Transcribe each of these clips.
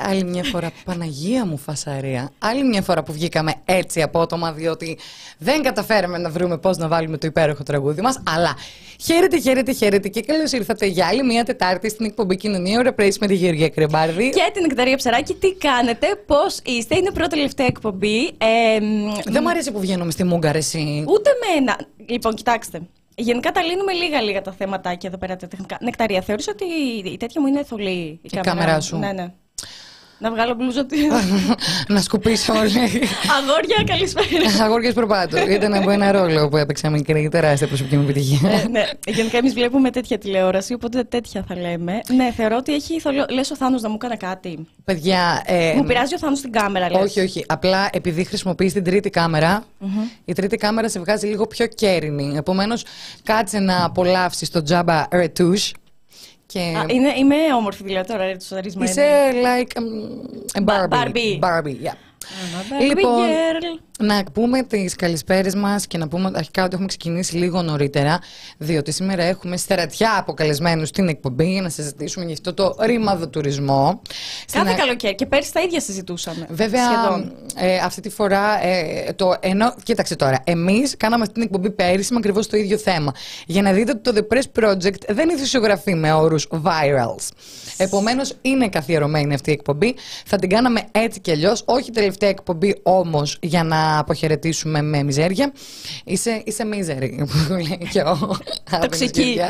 Άλλη μια φορά, Παναγία μου φασαρία. Άλλη μια φορά που βγήκαμε έτσι απότομα, διότι δεν καταφέραμε να βρούμε πώς να βάλουμε το υπέροχο τραγούδι μας. Αλλά χαίρετε, χαίρετε, χαίρετε και καλώς ήρθατε για άλλη μια Τετάρτη στην εκπομπή Κοινωνία Ωρα με τη Γεωργία Κρεμπάρδη. Και την Εκταρία Ψαράκη, τι κάνετε, πώς είστε. Είναι πρώτη τελευταία εκπομπή. Ε, δεν μου αρέσει που βγαίνουμε στη Μούγκα, εσύ. Ούτε μένα. Λοιπόν, κοιτάξτε. Γενικά τα λύνουμε λίγα-λίγα τα θέματα εδώ πέρα τα τεχνικά. Νεκταρία, θεωρείς ότι η τέτοια μου είναι θολή η, η κάμερα σου. Ναι, ναι. Να βγάλω μπλούζα. να σκουπίσω όλοι. Αγόρια, καλησπέρα. Αγόρια προπάτου. Ήταν από ένα ρόλο που έπαιξα μικρή τεράστια προσωπική μου επιτυχία. ε, ναι, γενικά εμείς βλέπουμε τέτοια τηλεόραση, οπότε τέτοια θα λέμε. Ναι, θεωρώ ότι έχει θολό. Λες ο Θάνος να μου έκανε κάτι. Παιδιά. Ε, μου πειράζει ο Θάνος στην κάμερα, λες. Όχι, όχι. Απλά επειδή χρησιμοποιείς την τρίτη κάμερα, mm-hmm. η τρίτη κάμερα σε βγάζει λίγο πιο κέρινη. Επομένως, κάτσε να απολαύσεις το Jabba Retouche. Και... Α, είναι, είμαι όμορφη δηλαδή τώρα, Είσαι like um, a Barbie. Barbie. Barbie, yeah. Λοιπόν, να πούμε τις καλησπέρες μας και να πούμε αρχικά ότι έχουμε ξεκινήσει λίγο νωρίτερα, διότι σήμερα έχουμε στερατιά αποκαλεσμένους στην εκπομπή για να συζητήσουμε για αυτό το ρήμαδο τουρισμό. Κάθε Συνα... καλοκαίρι και πέρσι τα ίδια συζητούσαμε. Βέβαια, ε, αυτή τη φορά. Ε, το, ενώ, κοίταξε τώρα, εμείς κάναμε αυτή την εκπομπή πέρυσι με ακριβώς το ίδιο θέμα. Για να δείτε ότι το The Press Project δεν ηθισιογραφεί με όρους virals. Επομένως, είναι καθιερωμένη αυτή η εκπομπή. Θα την κάναμε έτσι κι αλλιώς, όχι τελευταία εκπομπή όμως για να αποχαιρετήσουμε με μιζέρια. Είσαι, είσαι μίζερη, που λέει και ο Τοξική.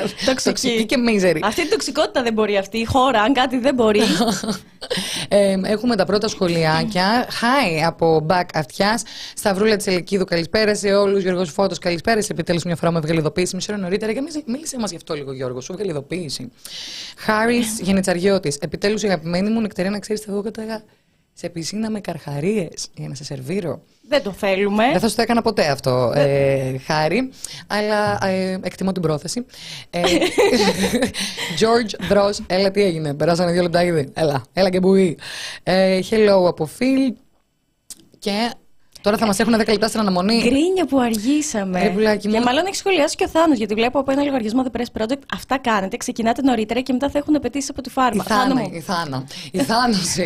Τοξική και μίζερη. Αυτή η τοξικότητα δεν μπορεί αυτή. Η χώρα, αν κάτι δεν μπορεί. ε, έχουμε τα πρώτα σχολιάκια. Hi από Back Αυτιάς. Σταυρούλα Τσελεκίδου, καλησπέρα σε όλους. Γιώργος Φώτος, καλησπέρα. Επιτέλους μια φορά με ευγαλιδοποίηση. Μισή ώρα νωρίτερα και μίλησε μας γι' αυτό λίγο, Γιώργος. Σου ευγαλιδοποίηση. Χάρης Γενιτσαριώτης. Επιτέλους, αγαπημένη μου νεκτερία να ξέρεις, θα δω κατά σε πισίνα με καρχαρίες για να σε σερβίρω. Δεν το θέλουμε. Δεν θα σου το έκανα ποτέ αυτό, ε, χάρη. Αλλά ε, εκτιμώ την πρόθεση. Ε, George Dross, έλα τι έγινε. Περάσανε δύο λεπτά ήδη. Έλα, έλα και μπουή. Ε, hello από Phil. Και Τώρα θα μας έχουν 10 λεπτά στην αναμονή. Γκρίνια που αργήσαμε. Ρε, και μάλλον έχει σχολιάσει και ο Θάνος, γιατί βλέπω από ένα λογαριασμό The Press Project αυτά κάνετε. Ξεκινάτε νωρίτερα και μετά θα έχουν απαιτήσει από τη φάρμα. Η Θάνο. Η Θάνο. Η Θάνος,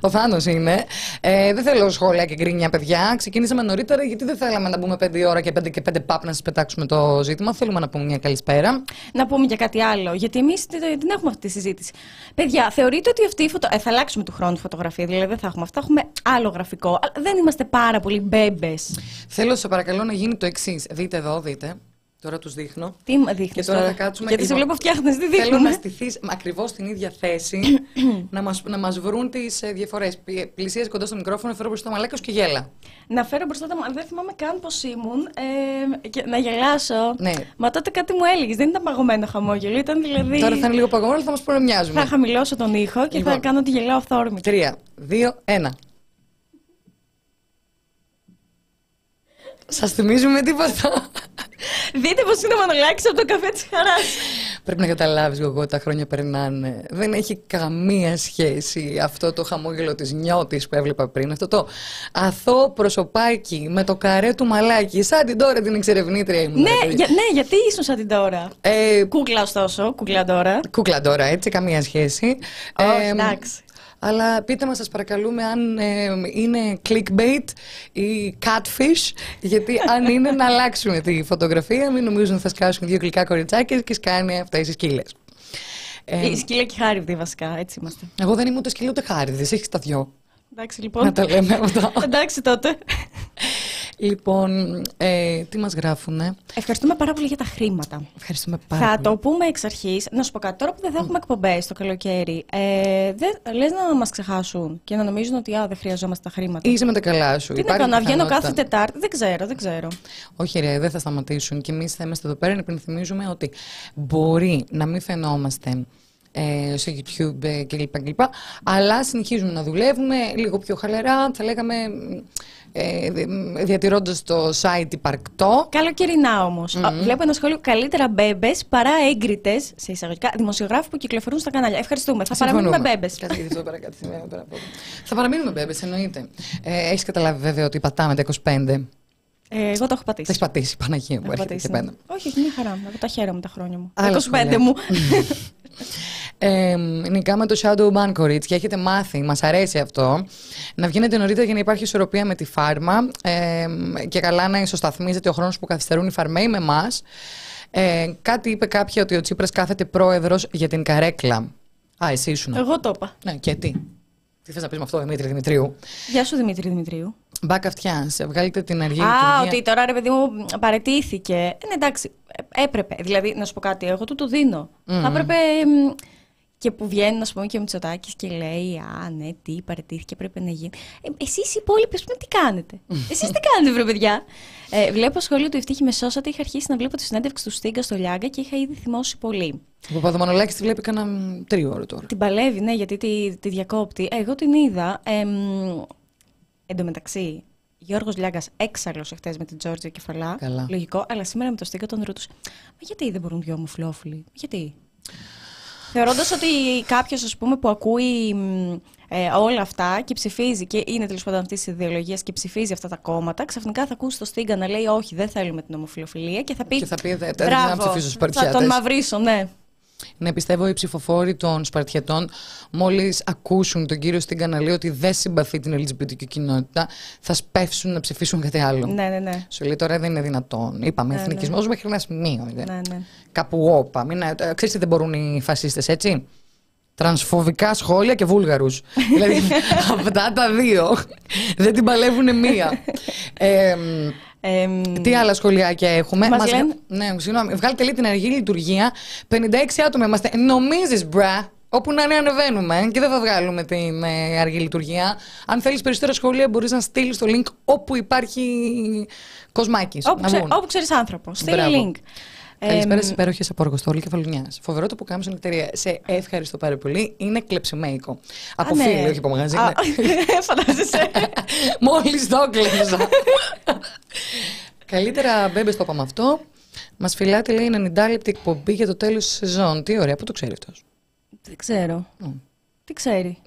ο Θάνος είναι. Ε, δεν θέλω σχόλια και γκρίνια, παιδιά. Ξεκινήσαμε νωρίτερα γιατί δεν θέλαμε να μπούμε 5 ώρα και 5 και 5 πάπ να σας πετάξουμε το ζήτημα. Θέλουμε να πούμε μια καλησπέρα. Να πούμε και κάτι άλλο, γιατί εμείς δεν έχουμε αυτή τη συζήτηση. Παιδιά, θεωρείτε ότι αυτή η φωτο... ε, θα αλλάξουμε του χρόνου φωτογραφία, δηλαδή δεν θα έχουμε αυτά. Έχουμε άλλο γραφικό. Δεν είμαστε πάρα πολύ μπέμπες. Θέλω, σε παρακαλώ, να γίνει το εξής. Δείτε εδώ, δείτε. Τώρα τους δείχνω. Τι μου δείχνεις. Και τώρα θα κάτσουμε. Γιατί σε βλέπω φτιάχνει, τι δείχνω. Θέλω να στηθείς ακριβώς στην ίδια θέση, να μας να μας βρουν τις ε, διαφορές. Πλησίαζε κοντά στο μικρόφωνο, φέρω μπροστά το μαλάκα και γέλα. Να φέρω μπροστά το μαλάκα. Δεν θυμάμαι καν πώς ήμουν. Ε, και να γελάσω. Ναι. Μα τότε κάτι μου έλεγες. Δεν ήταν παγωμένο χαμόγελο. Ήταν δηλαδή. Τώρα θα είναι λίγο παγωμένο, θα μας προμοιάζουμε. Θα χαμηλώσω τον ήχο και λοιπόν. θα κάνω ότι γελάω αυθόρμητα. Τρία, δύο, ένα. Σας θυμίζουμε τίποτα. Δείτε πώ είναι ο Μανολάκη από το καφέ της χαράς. Πρέπει να καταλάβεις, εγώ τα χρόνια περνάνε. Δεν έχει καμία σχέση αυτό το χαμόγελο της νιώτης που έβλεπα πριν. Αυτό το αθώο προσωπάκι με το καρέ του μαλάκι. Σαν την τώρα την εξερευνήτρια ήμουν. Ναι, για, ναι γιατί ήσουν σαν την τώρα. Ε, κούκλα, ωστόσο. Κούκλα τώρα. Κούκλα τώρα, έτσι, καμία σχέση. Όχι, ε, εντάξει. Αλλά πείτε μας σας παρακαλούμε αν ε, είναι clickbait ή catfish γιατί αν είναι να αλλάξουμε τη φωτογραφία μην νομίζουν ότι θα σκάσουν δύο γλυκά κοριτσάκια και σκάνε αυτά οι σκύλες. Ε, η σκύλα και χάριδη βασικά, έτσι είμαστε. Εγώ δεν είμαι ούτε σκύλα ούτε χάριδης, έχεις τα δυο. Εντάξει λοιπόν. Να τα λέμε αυτά. Εντάξει τότε. Λοιπόν, ε, τι μας γράφουνε; Ευχαριστούμε πάρα πολύ για τα χρήματα. Ευχαριστούμε πάρα Θα πολύ. το πούμε εξ αρχής. Να σου πω κάτι. Τώρα που δεν θα έχουμε εκπομπές το καλοκαίρι, ε, λες να μας ξεχάσουν και να νομίζουν ότι α, δεν χρειαζόμαστε τα χρήματα. Είσαι με τα καλά σου. Τι να κάνω, να βγαίνω κάθε Τετάρτη. Δεν ξέρω, δεν ξέρω. Όχι, ρε, δεν θα σταματήσουν. Και εμείς θα είμαστε εδώ πέρα να υπενθυμίζουμε ότι μπορεί να μην φαινόμαστε ε, σε YouTube ε, κλπ. Αλλά συνεχίζουμε να δουλεύουμε λίγο πιο χαλαρά, θα λέγαμε ε, διατηρώντας το site υπαρκτό. Καλοκαιρινά όμως. Mm-hmm. Βλέπω ένα σχόλιο καλύτερα μπέμπες παρά έγκριτες σε εισαγωγικά δημοσιογράφοι που κυκλοφορούν στα κανάλια. Ευχαριστούμε. Θα παραμείνουμε μπέμπες. θα παραμείνουμε μπέμπες, εννοείται. Ε, Έχεις καταλάβει βέβαια ότι πατάμε τα 25. Ε, εγώ το έχω πατήσει. Έχεις πατήσει, Παναγία μου, έρχεται και πέντε. Όχι, όχι, μια χαρά. Εγώ τα χαίρομαι τα χρόνια μου. Τα 25 μου. Ε, νικάμε το Shadow Ban κορίτσι και έχετε μάθει, μας αρέσει αυτό, να βγαίνετε νωρίτερα για να υπάρχει ισορροπία με τη φάρμα ε, και καλά να ισοσταθμίζεται ο χρόνος που καθυστερούν οι φαρμαίοι με εμάς. Ε, κάτι είπε κάποια ότι ο Τσίπρας κάθεται πρόεδρος για την καρέκλα. Α, εσύ ήσουν. Εγώ το είπα. Ναι, και τι; Τι θες να πεις με αυτό, Δημήτρη Δημητρίου; Γεια σου Δημήτρη Δημητρίου. Μπάκα αυτιά, βγάλετε την αργή Α, λειτουργία. ότι τώρα ρε παιδί μου παρετήθηκε. Ε, ναι, εντάξει, ε, έπρεπε. Δηλαδή, να σου πω κάτι, εγώ του το δίνω. Θα έπρεπε. μ, Και που βγαίνει, α πούμε, και ο Μητσοτάκης και λέει Α, ναι, τι παρετήθηκε, πρέπει να γίνει. Ε, Εσείς οι υπόλοιποι, ας πούμε, τι κάνετε; Εσείς τι κάνετε, βρε παιδιά; Ε, βλέπω σχόλιο του Ευτύχη με σώσατε. Είχα αρχίσει να βλέπω τη συνέντευξη του Στίγκα στο Λιάγκα και είχα ήδη θυμώσει πολύ. Ο Παπαδομανολάκης τη βλέπει κανένα τρίωρο τώρα. Την παλεύει, ναι, γιατί τη, τη διακόπτει. Ε, Εγώ την είδα. Εμ, εν τω μεταξύ, Γιώργος Λιάγκας έξαλλος εχθές με την Τζόρτζια Κεφαλά. Καλά. Λογικό, αλλά σήμερα με το Στίγκα τον ρωτούσε. Μα γιατί δεν μπορούν δυο ομοφυλόφιλοι, γιατί; Θεωρώντας ότι κάποιος, ας πούμε, που ακούει μ, ε, όλα αυτά και ψηφίζει και είναι τέλος πάντων αυτής της ιδεολογίας και ψηφίζει αυτά τα κόμματα, ξαφνικά θα ακούσει το Στίγκα να λέει Όχι, δεν θέλουμε την ομοφυλοφιλία και θα πει. Και θα πει, «Δεν- δεν θέλω να «Μπράβο, ψηφίσω στους Θα τον Σπαρτιάτες». μαυρίσω, ναι. Ναι, πιστεύω οι ψηφοφόροι των Σπαρτιατών, μόλις ακούσουν τον κύριο Στίγκα να λέει ότι δεν συμπαθεί την LGBTQ κοινότητα, θα σπεύσουν να ψηφίσουν κάτι άλλο. Ναι, ναι, ναι. Σου λέει τώρα δεν είναι δυνατόν. Είπαμε, Ναι, ναι. εθνικισμός μέχρι ένα σημείο. είναι. ναι, ναι. Κάπου όπα. Μην, ε, ξέρεις τι δεν μπορούν οι φασίστες, έτσι; Τρανσφοβικά σχόλια και βούλγαρους. δηλαδή αυτά τα δύο δεν την παλεύουν μία. Ε, μ, Εμ, τι άλλα σχολιάκια έχουμε; Μας λένε- Ναι, συγγνώμη. Βγάλτε λέει την αργή λειτουργία. 56 άτομα είμαστε. Νομίζεις, μπρα. Όπου να είναι, ανεβαίνουμε και δεν θα βγάλουμε την ε, αργή λειτουργία. Αν θέλεις περισσότερα σχόλια, μπορείς να στείλεις το link όπου υπάρχει κοσμάκι. Όπου, να ξέ, βγουν. όπου ξέρεις άνθρωπο. Στείλει Μπράβο. link. Καλησπέρα Εμ, στις υπέροχες από Αργοστόλη και Φαλουνιά. Φοβερό το που κάνουμε στην εταιρεία. Σε ευχαριστώ πάρα πολύ. Είναι κλεψιμέικο. Από ναι. φίλοι, όχι από μαγαζί. Α, ναι. Φαντάζεσαι. Μόλις το κλέψα. Καλύτερα μπέμπες το είπαμε αυτό. Μας φυλάτε λέει 90 λεπτή εκπομπή για το τέλος της σεζόν. Τι ωραία, πού το ξέρει αυτός; Δεν ξέρω. Τι ξέρει;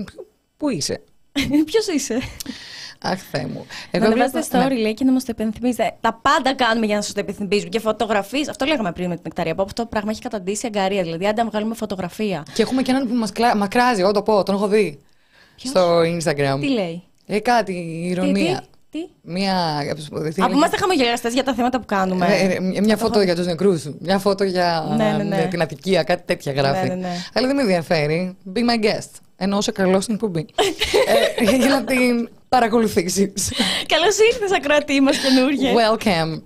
Πού είσαι; Ποιος είσαι; Αχ, Θεέ μου. να ανεβάζετε βλέπω- story, λέει, και να μας το υπενθυμίζετε. Τα πάντα κάνουμε για να σας το υπενθυμίζουμε. Και φωτογραφίες. Αυτό λέγαμε πριν με την νεκταρία. Που αυτό το πράγμα έχει καταντήσει αγκαρία. Δηλαδή, άντε να βγάλουμε φωτογραφία. Και έχουμε και έναν που μας κλα... μακράζει. Εγώ το πω, τον έχω δει. Στο Instagram. Τι λέει; Ε, κάτι, Τι, ηρωνία. τι, τι. Μία. τι Από λέγεται; είμαστε χαμογελαστέ για τα θέματα που κάνουμε. Ε, ε, μια φώτο για τους νεκρούς σου. Μια φώτο για Ναι, ναι, ναι. ε, την Αττικία, κάτι τέτοια γράφει. Ναι, ναι, ναι. Αλλά δεν με ενδιαφέρει. Be my guest. Ενώ είσαι καλό στην εκπομπή. ε, για να την παρακολουθήσεις. Καλώς ήρθες, ακροατή μας καινούργια. Welcome.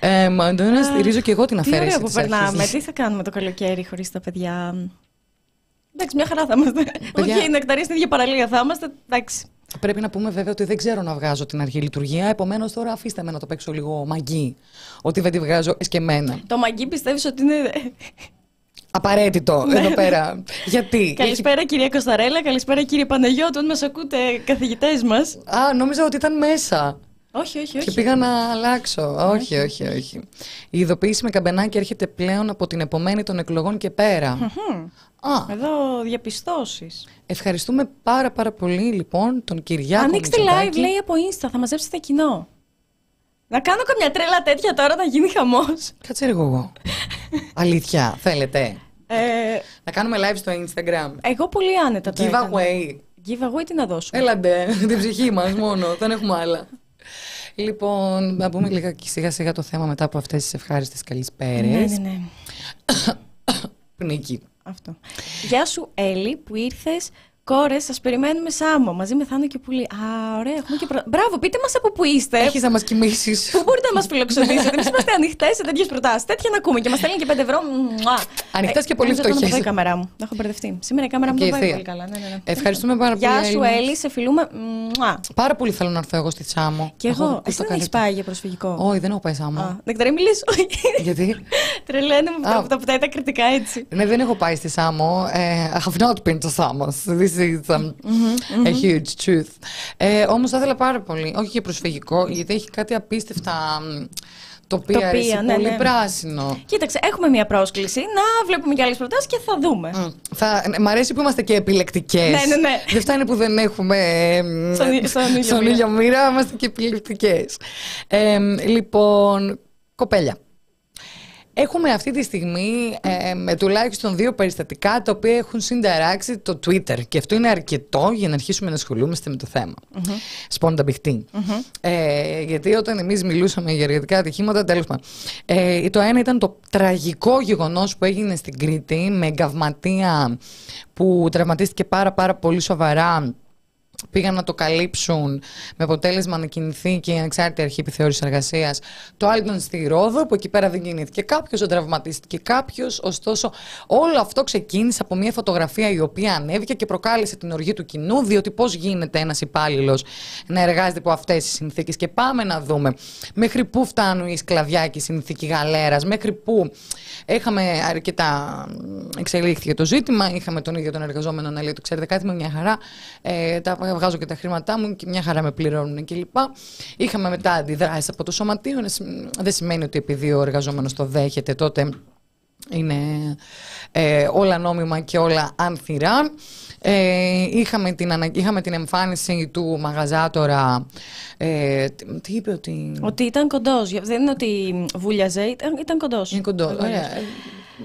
Ε, Μαντώνα, στηρίζω και εγώ την Τι αφαίρεση ωραία που της περνάμε. αρχής. Τι θα κάνουμε το καλοκαίρι χωρίς τα παιδιά; Εντάξει, μια χαρά θα είμαστε. Παιδιά- Όχι, η νεκταρία στην ίδια παραλία θα είμαστε. Εντάξει. Πρέπει να πούμε βέβαια ότι δεν ξέρω να βγάζω την αργή λειτουργία. Επομένως, τώρα αφήστε με να το παίξω λίγο μαγκή. Ότι δεν τη βγάζω εσκεμμένα. Το μαγκί πιστεύεις ότι είναι. Απαραίτητο εδώ πέρα. Γιατί; Καλησπέρα κυρία Κωνσταρέλα, καλησπέρα κύριε Παναγιώτου, αν μας ακούτε καθηγητές μας. Α, νόμιζα ότι ήταν μέσα. Όχι, όχι, Και όχι. πήγα να αλλάξω. Όχι, όχι, όχι. Η ειδοποίηση με καμπενάκι έρχεται πλέον από την επομένη των εκλογών και πέρα. Α, Εδώ διαπιστώσεις. ευχαριστούμε πάρα πάρα πολύ λοιπόν τον Κυριάκο Ανοίξτε live, Μητσοτάκη. λέει από Insta, θα μαζέψετε κοινό. Να κάνω καμιά τρέλα τέτοια τώρα να γίνει χαμός. Κάτσε λίγο εγώ. Αλήθεια, θέλετε; Ε, Να κάνουμε live στο Instagram. εγώ πολύ άνετα το έκανα. Giveaway. Giveaway τι να δώσουμε; Έλαντε, την ψυχή μας μόνο, δεν έχουμε άλλα. Λοιπόν, να πούμε λίγα και σιγά σιγά το θέμα μετά από αυτές τις ευχάριστες καλησπέρες. ναι, ναι, ναι. Πνίκη. Αυτό. Γεια σου, Έλλη, που ήρθες. Κόρε, σα περιμένουμε Σάμο μαζί με Θάνο και Πουλή. Α, ωραία, έχουμε και προ... Μπράβο, πείτε μα από που είστε. Έχεις να μας κοιμήσεις. Πού μπορείτε να μα φιλοξενήσετε. Εμεί είμαστε ανοιχτέ σε τέτοιε προτάσει. Τέτοια να ακούμε και μα στέλνουν και 5 ευρώ. Μουά. Ανοιχτές και πολύ νόμιζα ότι ήταν φτωχές. από εδώ η κάμερά μου. Έχω μπερδευτεί. Σήμερα η κάμερα μου Και δεν η πάει θεία. πολύ καλά. Ναι, ναι, ναι. Ευχαριστούμε πάρα πολύ. Γεια σου, Έλλη. Έλλη, σε φιλούμε. Μουά. Πάρα πολύ θέλω να έρθω εγώ στη Σάμο. Και Έχω εγώ. ακούσει Εσύ το δεν έχει καλύτερο. πάει για προσφυγικό. Όχι, δεν έχω πάει Σάμο. Α, Δεν ξέρω, μιλήσω. Γιατί. Τρελαίνε μου Α. από τα πτά τα κριτικά έτσι. Ναι, δεν έχω πάει στη Σάμο. Ε, I have not been to Samos. This is um, a huge truth. Ε, Όμως θα ήθελα πάρα πολύ, όχι για προσφυγικό, γιατί έχει κάτι απίστευτα μ, τοπία, Τοπία, αρέσει, ναι, πολύ ναι. πράσινο. Κοίταξε, έχουμε μια πρόσκληση να βλέπουμε και άλλες προτάσεις και θα δούμε. Μ, Θα, ναι, μ' αρέσει που είμαστε και επιλεκτικές. Ναι, ναι, ναι. Δεν φτάνει που δεν έχουμε. ε, μ, Στον ί- στον ήλιο στον μοίρα. ήλιο μοίρα, είμαστε και επιλεκτικές. λοιπόν, κοπέλια. Έχουμε αυτή τη στιγμή ε, με τουλάχιστον δύο περιστατικά τα οποία έχουν συνταράξει το Twitter και αυτό είναι αρκετό για να αρχίσουμε να ασχολούμαστε με το θέμα. Mm-hmm. Σπόντα Ε, γιατί όταν εμείς μιλούσαμε για εργατικά ατυχήματα, τέλος πάντων. Ε, το ένα ήταν το τραγικό γεγονός που έγινε στην Κρήτη με εγκαυματία που τραυματίστηκε πάρα πάρα πολύ σοβαρά πήγαν να το καλύψουν με αποτέλεσμα να κινηθεί και η ανεξάρτητη αρχή επιθεώρησης εργασίας. Το άλλο ήταν στη Ρόδο, που εκεί πέρα δεν κινήθηκε κάποιος, δεν τραυματίστηκε κάποιος. Ωστόσο, όλο αυτό ξεκίνησε από μια φωτογραφία η οποία ανέβηκε και προκάλεσε την οργή του κοινού, διότι πώς γίνεται ένας υπάλληλος να εργάζεται από αυτές τις συνθήκες. Και πάμε να δούμε μέχρι πού φτάνουν οι σκλαβιά και η συνθήκη γαλέρας, μέχρι πού είχαμε αρκετά εξελίχθηκε το ζήτημα. Είχαμε τον ίδιο τον εργαζόμενο να λέει: Το ξέρετε κάτι με μια χαρά. Ε, τα βγάζω και τα χρήματά μου και μια χαρά με πληρώνουν κλπ. Είχαμε μετά αντιδράσεις από το σωματείο. Δεν σημαίνει ότι επειδή ο εργαζόμενος το δέχεται, τότε είναι ε, όλα νόμιμα και όλα ανθυρά. Ε, είχαμε, την, είχαμε την εμφάνιση του μαγαζάτορα. Ε, τι είπε ότι. Ότι ήταν κοντός. Δεν είναι ότι βούλιαζε, ήταν, ήταν κοντός. Είναι κοντός. Ωραία.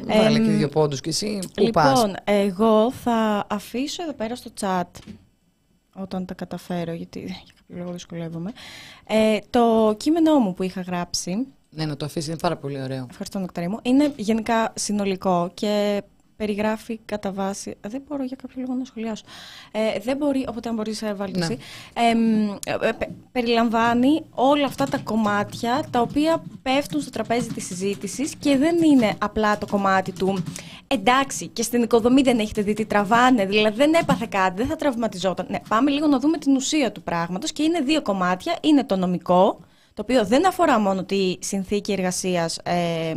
Βάλε και δύο πόντους κι εσύ. Πού λοιπόν, πας; εγώ θα αφήσω εδώ πέρα στο chat όταν τα καταφέρω, γιατί για κάποιο λόγο δυσκολεύομαι. Ε, το κείμενό μου που είχα γράψει. Ναι, να το αφήσεις, είναι πάρα πολύ ωραίο. Ευχαριστώ, Νοκταρή μου. Είναι γενικά συνολικό και περιγράφει κατά βάση. Δεν μπορώ για κάποιο λόγο να σχολιάσω. Ε, δεν μπορεί, οπότε αν μπορείς να βάλει ναι. ε, περιλαμβάνει όλα αυτά τα κομμάτια τα οποία πέφτουν στο τραπέζι της συζήτησης και δεν είναι απλά το κομμάτι του εντάξει και στην οικοδομή δεν έχετε δει τι τραβάνε, δηλαδή δεν έπαθε κάτι, δεν θα τραυματιζόταν. Ναι, πάμε λίγο να δούμε την ουσία του πράγματος και είναι δύο κομμάτια. Είναι το νομικό, το οποίο δεν αφορά μόνο τη συνθήκη εργασίας ε,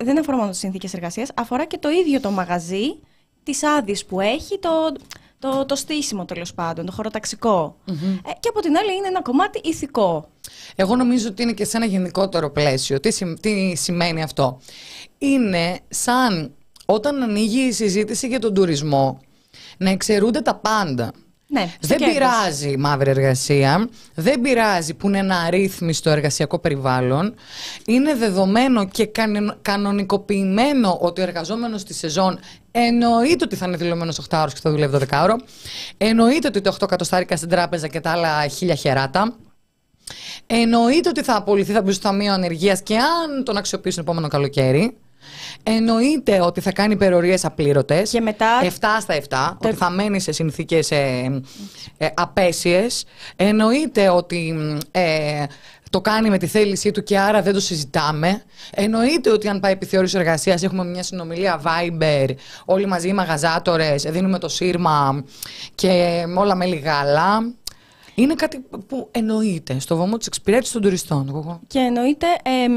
δεν αφορά μόνο τις συνθήκες εργασίας, αφορά και το ίδιο το μαγαζί, τι άδειε που έχει, το, το, το στήσιμο τέλος πάντων, το χωροταξικο ε, και από την άλλη είναι ένα κομμάτι ηθικό. Εγώ νομίζω ότι είναι και σε ένα γενικότερο πλαίσιο. Τι, τι σημαίνει αυτό; Είναι σαν όταν ανοίγει η συζήτηση για τον τουρισμό να εξαιρούνται τα πάντα. Ναι, δεν κέρδος. πειράζει η μαύρη εργασία, δεν πειράζει που είναι ένα αρρύθμιστο εργασιακό περιβάλλον. Είναι δεδομένο και κανονικοποιημένο ότι ο εργαζόμενος στη σεζόν εννοείται ότι θα είναι δηλωμένος 8 ώρε και θα δουλεύει 12 ώρο. Εννοείται ότι το 8 κατοστάρικα στην τράπεζα και τα άλλα χίλια χεράτα. Εννοείται ότι θα απολυθεί, θα μπει στο ταμείο ανεργίας και αν τον αξιοποιήσουν επόμενο καλοκαίρι. Εννοείται ότι θα κάνει υπερορίες απλήρωτες. Και μετά. 7 στα 7. Ότι θα μένει σε συνθήκες ε, ε, απέσιες. Εννοείται ότι. Ε, το κάνει με τη θέλησή του και άρα δεν το συζητάμε. Εννοείται ότι αν πάει επιθεώρηση εργασίας, έχουμε μια συνομιλία Viber, όλοι μαζί οι μαγαζάτορες, δίνουμε το σύρμα και όλα μέλι γάλα. Είναι κάτι που εννοείται στο βωμό της εξυπηρέτηση των τουριστών. Και εννοείται. Ε,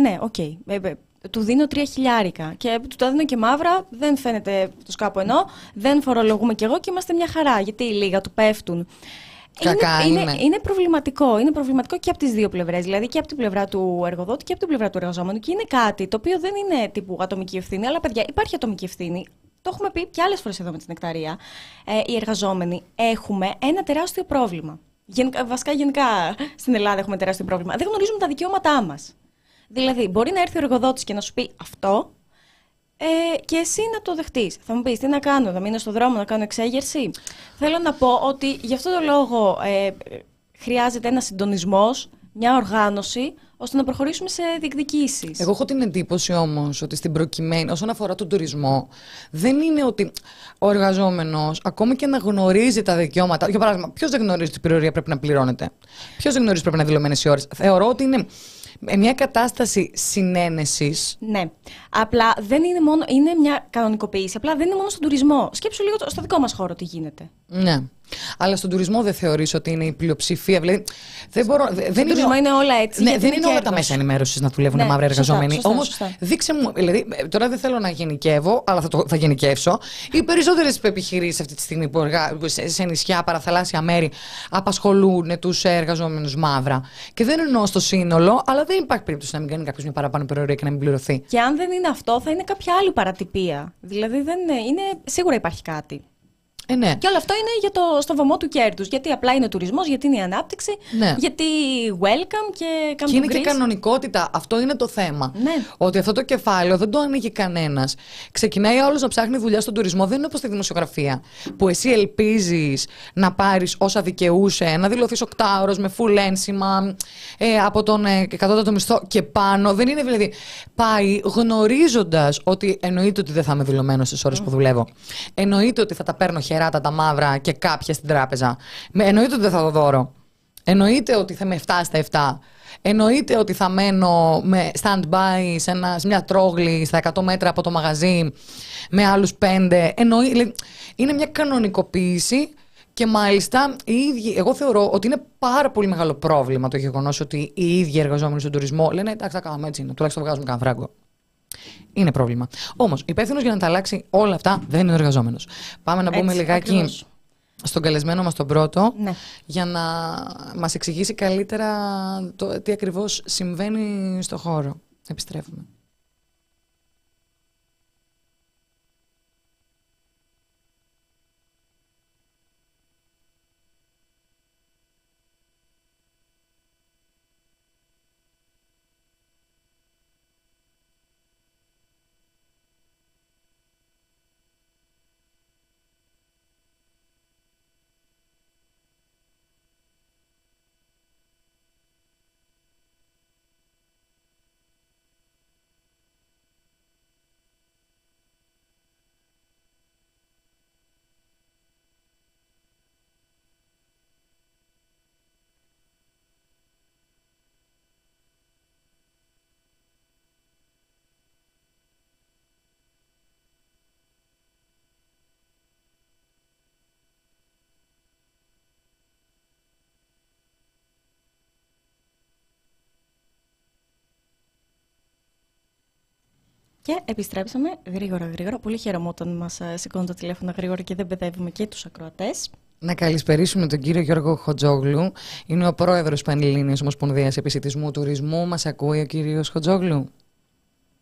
ναι, OK. Okay. Ε, του δίνω τρία χιλιάρικα και του τα δίνω και μαύρα, δεν φαίνεται το σκάπο ενώ, δεν φορολογούμαι κι εγώ και είμαστε μια χαρά, γιατί οι λίγα του πέφτουν. Κακά είναι, είναι, είναι, προβληματικό. Είναι προβληματικό και από τις δύο πλευρές. Δηλαδή και από την πλευρά του εργοδότη και από την πλευρά του εργαζόμενου. Και είναι κάτι το οποίο δεν είναι τύπου ατομική ευθύνη. Αλλά, παιδιά, υπάρχει ατομική ευθύνη. Το έχουμε πει και άλλες φορές εδώ με την Νεκταρία. Ε, οι εργαζόμενοι έχουμε ένα τεράστιο πρόβλημα. Γενικά, βασικά, γενικά στην Ελλάδα έχουμε τεράστιο πρόβλημα. Δεν γνωρίζουμε τα δικαιώματά μας. Δηλαδή, μπορεί να έρθει ο εργοδότης και να σου πει αυτό ε, και εσύ να το δεχτείς. Θα μου πεις τι να κάνω, να μείνω στο δρόμο, να κάνω εξέγερση; Θέλω να πω ότι γι' αυτό το λόγο ε, χρειάζεται ένας συντονισμός, μια οργάνωση, ώστε να προχωρήσουμε σε διεκδικήσεις. Εγώ έχω την εντύπωση όμως ότι στην προκειμένη, όσον αφορά τον τουρισμό, δεν είναι ότι ο εργαζόμενος, ακόμη και να γνωρίζει τα δικαιώματα. Για παράδειγμα, ποιος δεν γνωρίζει ότι η περιορία πρέπει να πληρώνεται. Ποιος δεν γνωρίζει ότι πρέπει να δηλωμένες οι ώρες. Θεωρώ ότι είναι μια κατάσταση συνένεσης. Ναι. Απλά δεν είναι μόνο. Είναι μια κανονικοποίηση. Απλά δεν είναι μόνο στον τουρισμό. Σκέψου λίγο στο δικό μας χώρο τι γίνεται. Ναι. Αλλά στον τουρισμό δεν θεωρείς ότι είναι η πλειοψηφία. Δηλαδή, δεν μπορώ, δεν στον είναι, τουρισμό είναι όλα έτσι. Ναι, δεν είναι, όλα τα μέσα ενημέρωσης να δουλεύουν ναι, μαύρα εργαζόμενοι. Όμως, δείξε μου. Δηλαδή, τώρα δεν θέλω να γενικεύω, αλλά θα, το, θα γενικεύσω. Οι περισσότερες επιχειρήσεις αυτή τη στιγμή που εργα... σε νησιά, παραθαλάσσια μέρη απασχολούν τους εργαζόμενους μαύρα. Και δεν εννοώ στο σύνολο, αλλά δεν υπάρχει περίπτωση να μην κάνει κάποιος μια παραπάνω περιορία και να μην πληρωθεί. Και αν δεν είναι αυτό, θα είναι κάποια άλλη παρατυπία. Δηλαδή, δεν είναι, είναι... σίγουρα υπάρχει κάτι. Ε, ναι. Και όλο αυτό είναι για το, στο βωμό του κέρδους. Γιατί απλά είναι τουρισμός, γιατί είναι η ανάπτυξη, Ναι. γιατί welcome και come Και είναι to και Greece. κανονικότητα. Αυτό είναι το θέμα. Ναι. Ότι αυτό το κεφάλαιο δεν το ανοίγει κανένας. Ξεκινάει όλος να ψάχνει δουλειά στον τουρισμό. Δεν είναι όπως τη δημοσιογραφία. Που εσύ ελπίζεις να πάρεις όσα δικαιούσε, να δηλωθείς οκτάωρος με full ένσημα ε, από τον ε, εκατότατο μισθό και πάνω. Δεν είναι δηλαδή. Πάει γνωρίζοντας ότι εννοείται ότι δεν θα είμαι δηλωμένος στις ώρες που δουλεύω. Εννοείται ότι θα τα παίρνω χεράτα τα μαύρα και κάποια στην τράπεζα. Με- Εννοείται ότι δεν θα το δώρο. Εννοείται ότι θα είμαι 7 στα 7. Εννοείται ότι θα μένω με stand-by σε, ένα, σε μια τρόγλη στα 100 μέτρα από το μαγαζί με άλλους πέντε. Εννοεί, δηλαδή, είναι μια κανονικοποίηση και μάλιστα οι ίδιοι, εγώ θεωρώ ότι είναι πάρα πολύ μεγάλο πρόβλημα το γεγονός ότι οι ίδιοι εργαζόμενοι στον τουρισμό λένε εντάξει θα κάνουμε έτσι είναι, τουλάχιστον βγάζουμε κανένα φράγκο. Είναι πρόβλημα. Όμως, υπεύθυνος για να τα αλλάξει όλα αυτά δεν είναι ο εργαζόμενος. Πάμε να Έτσι, μπούμε λιγάκι ακριβώς. στον καλεσμένο μας τον πρώτο Ναι. για να μας εξηγήσει καλύτερα το τι ακριβώς συμβαίνει στο χώρο. Επιστρέφουμε. Και επιστρέψαμε γρήγορα γρήγορα. Πολύ χαίρομαι όταν μας σηκώνουν το τηλέφωνο γρήγορα και δεν μπεδεύουμε και τους ακροατές. Να καλησπερίσουμε τον κύριο Γιώργο Χοτζόγλου. Είναι ο πρόεδρος Πανελλήνιας Ομοσπονδίας Επισητισμού Τουρισμού. Μας ακούει ο κύριος Χοτζόγλου.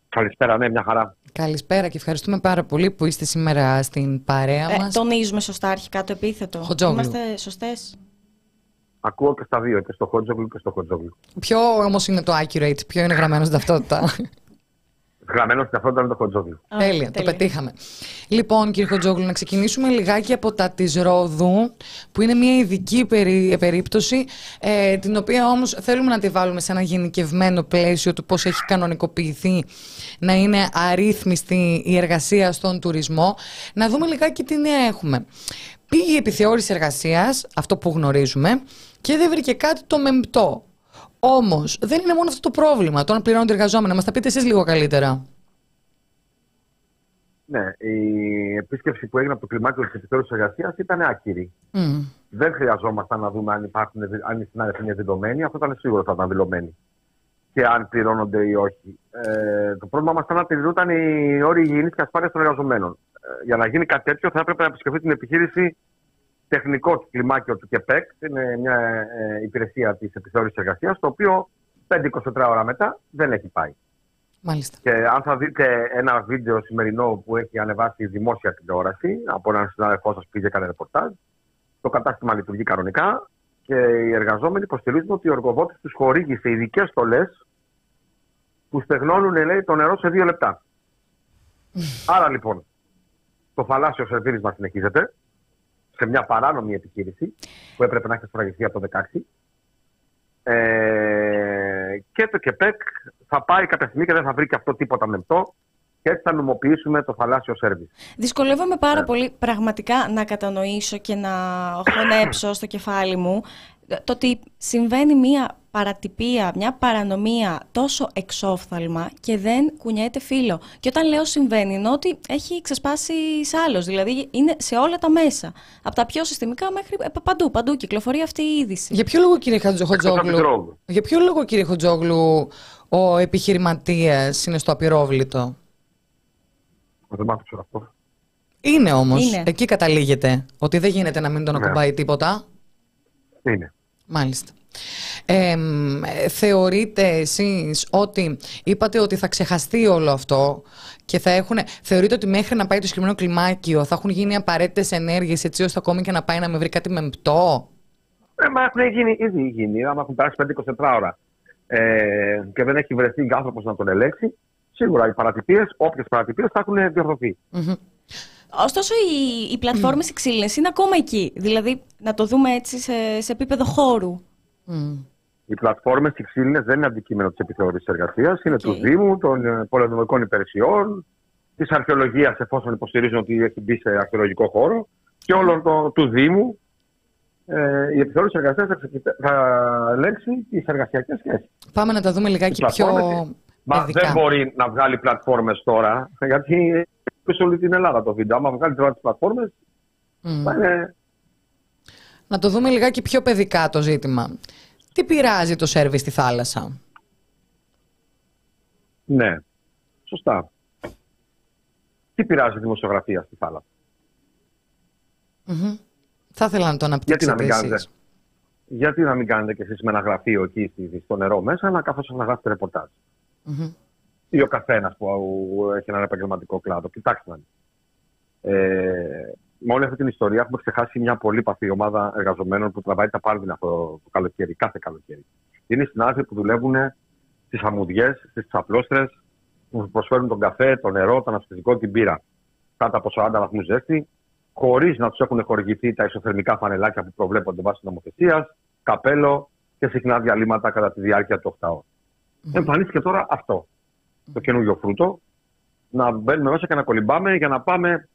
Καλησπέρα, ναι, μια χαρά. Καλησπέρα και ευχαριστούμε πάρα πολύ που είστε σήμερα στην παρέα Ε, μας. τονίζουμε σωστά αρχικά το επίθετο. Χοτζόγλου. Είμαστε σωστές; Ακούω και στα δύο, και στο Χότζογλου και στο Χότζογλου. Ποιο όμως είναι το accurate, ποιο είναι γραμμένο στην ταυτότητα; Γραμμένο στην αυτό ήταν το Χότζογλου. Τέλεια, το πετύχαμε. Λοιπόν, κύριε Χοντζόγλου, να ξεκινήσουμε λιγάκι από τα της Ρόδου, που είναι μια ειδική περί, περίπτωση, ε, την οποία όμως θέλουμε να τη βάλουμε σε ένα γενικευμένο πλαίσιο του πώς έχει κανονικοποιηθεί να είναι αρρύθμιστη η εργασία στον τουρισμό. Να δούμε λιγάκι τι νέα έχουμε. Πήγε η επιθεώρηση εργασίας, αυτό που γνωρίζουμε, και δεν βρήκε κάτι το μεμπτό. Όμως, δεν είναι μόνο αυτό το πρόβλημα, το αν πληρώνονται οι εργαζόμενοι. Μας τα πείτε εσείς λίγο καλύτερα. Ναι, η επίσκεψη που έγινε από το κλιμάκιο της επιθεώρηση εργασίας ήταν άκυρη. Μμ. Δεν χρειαζόμασταν να δούμε αν, υπάρχουν, αν οι συνάδελφοι είναι δηλωμένοι. Αυτό ήταν σίγουρο ότι θα ήταν δηλωμένοι. Και αν πληρώνονται ή όχι. Ε, το πρόβλημα μας ήταν να τηρούνταν οι όροι υγιεινής και ασφάλειας των εργαζομένων. Ε, για να γίνει κάτι τέτοιο, θα έπρεπε να επισκεφθεί την επιχείρηση τεχνικό του κλιμάκιο του ΚΕΠΕΚ. Είναι μια ε, υπηρεσία της επιθεώρησης εργασίας, το οποίο 5-24 ώρα μετά δεν έχει πάει. Μάλιστα. Και αν θα δείτε ένα βίντεο σημερινό που έχει ανεβάσει η δημόσια τηλεόραση, από έναν συνάδελφό σας που πήγε έκανε ρεπορτάζ, το κατάστημα λειτουργεί κανονικά και οι εργαζόμενοι υποστηρίζουν ότι ο εργοδότης τους χορήγησε ειδικές στολές που στεγνώνουν λέει, το νερό σε δύο λεπτά. Άρα λοιπόν, το θαλάσσιο σερβίρισμα συνεχίζεται σε μια παράνομη επιχείρηση που έπρεπε να έχει σφραγιστεί από το 16. Ε, και το ΚΕΠΕΚ θα πάει κάποια στιγμή και δεν θα βρει και αυτό τίποτα μεπτό και έτσι θα νομοποιήσουμε το θαλάσσιο σερβίς. Δυσκολεύομαι πάρα Ναι. πολύ πραγματικά να κατανοήσω και να χωνέψω στο κεφάλι μου το ότι συμβαίνει μια παρατυπία, μια παρανομία τόσο εξόφθαλμα και δεν κουνιέται φύλλο. Και όταν λέω συμβαίνει, είναι ότι έχει ξεσπάσει άλλος, δηλαδή είναι σε όλα τα μέσα. Από τα πιο συστημικά μέχρι ε, παντού, παντού κυκλοφορεί αυτή η είδηση. Για ποιο λόγο, κύριε Χατζο- Εκτός από την Χοτζόγλου, Ρόγκ. για ποιο λόγο, κύριε Χοτζόγλου, ο επιχειρηματίας είναι στο απειρόβλητο; Δεν μάθω ξέρω αυτό. Είναι όμως, Είναι. εκεί καταλήγεται, ότι δεν γίνεται να μην τον Ναι. ακουμπάει τίποτα. Είναι. Μάλιστα. Ε, θεωρείτε εσείς ότι είπατε ότι θα ξεχαστεί όλο αυτό και θα έχουν, θεωρείτε ότι μέχρι να πάει το συγκεκριμένο κλιμάκιο θα έχουν γίνει απαραίτητες ενέργειες έτσι ώστε ακόμη και να πάει να με βρει κάτι μεμπτό. Ε, μα έχουν γίνει, ήδη γίνει, άμα έχουν περάσει 5-24 ώρα ε, και δεν έχει βρεθεί άνθρωπος να τον ελέγξει, σίγουρα οι παρατυπίες, όποιες παρατυπίες θα έχουν διορθωθεί. Ωστόσο, οι, οι πλατφόρμες mm. είναι ακόμα εκεί. Δηλαδή, να το δούμε έτσι σε, σε επίπεδο χώρου. Mm. Οι πλατφόρμες οι ξύλινε δεν είναι αντικείμενο της επιθεώρησης εργασίας. Είναι του Δήμου, των ε, πολεοδομικών υπηρεσιών, της αρχαιολογίας, εφόσον υποστηρίζουν ότι έχει μπει σε αρχαιολογικό χώρο, και όλων το, του Δήμου. Ε, η επιθεώρηση εργασίας θα, θα ελέγξει τις εργασιακές σχέσεις. Πάμε να τα δούμε λιγάκι πιο. Μα δεν μπορεί να βγάλει πλατφόρμες τώρα, γιατί σε όλη την Ελλάδα το βίντεο. Άμα βγάλει τώρα τις πλατφόρμες, mm. θα είναι να το δούμε λιγάκι πιο παιδικά το ζήτημα. Τι πειράζει το σερβις στη θάλασσα; Ναι, σωστά. Τι πειράζει η δημοσιογραφία στη θάλασσα; Mm-hmm. Θα ήθελα να το αναπτύξετε γιατί να μην κάνετε, Γιατί να μην κάνετε κι εσείς με ένα γραφείο εκεί στο νερό μέσα, να καθώς να γράφετε ρεπορτάζ; Mm-hmm. Ή ο καθένας που έχει έναν επαγγελματικό κλάδο. Κοιτάξτε να ε, με όλη αυτή την ιστορία έχουμε ξεχάσει μια πολύ παθή ομάδα εργαζομένων που τραβάει τα πάρδινα αυτό το καλοκαίρι, κάθε καλοκαίρι. Είναι οι συνάδελφοι που δουλεύουν στις αμμουδιές, στις ξαπλώστρε, που προσφέρουν τον καφέ, το νερό, το αναψυκτικό, την πύρα. Κάτω από 40 βαθμούς ζέστη, χωρίς να τους έχουν χορηγηθεί τα ισοθερμικά φανελάκια που προβλέπονται βάσει νομοθεσίας, καπέλο και συχνά διαλύματα κατά τη διάρκεια του 8 ώρων. Mm. Εμφανίστηκε τώρα αυτό. Το καινούριο φρούτο. Να μπαίνουμε μέσα και να κολυμπάμε για να πάμε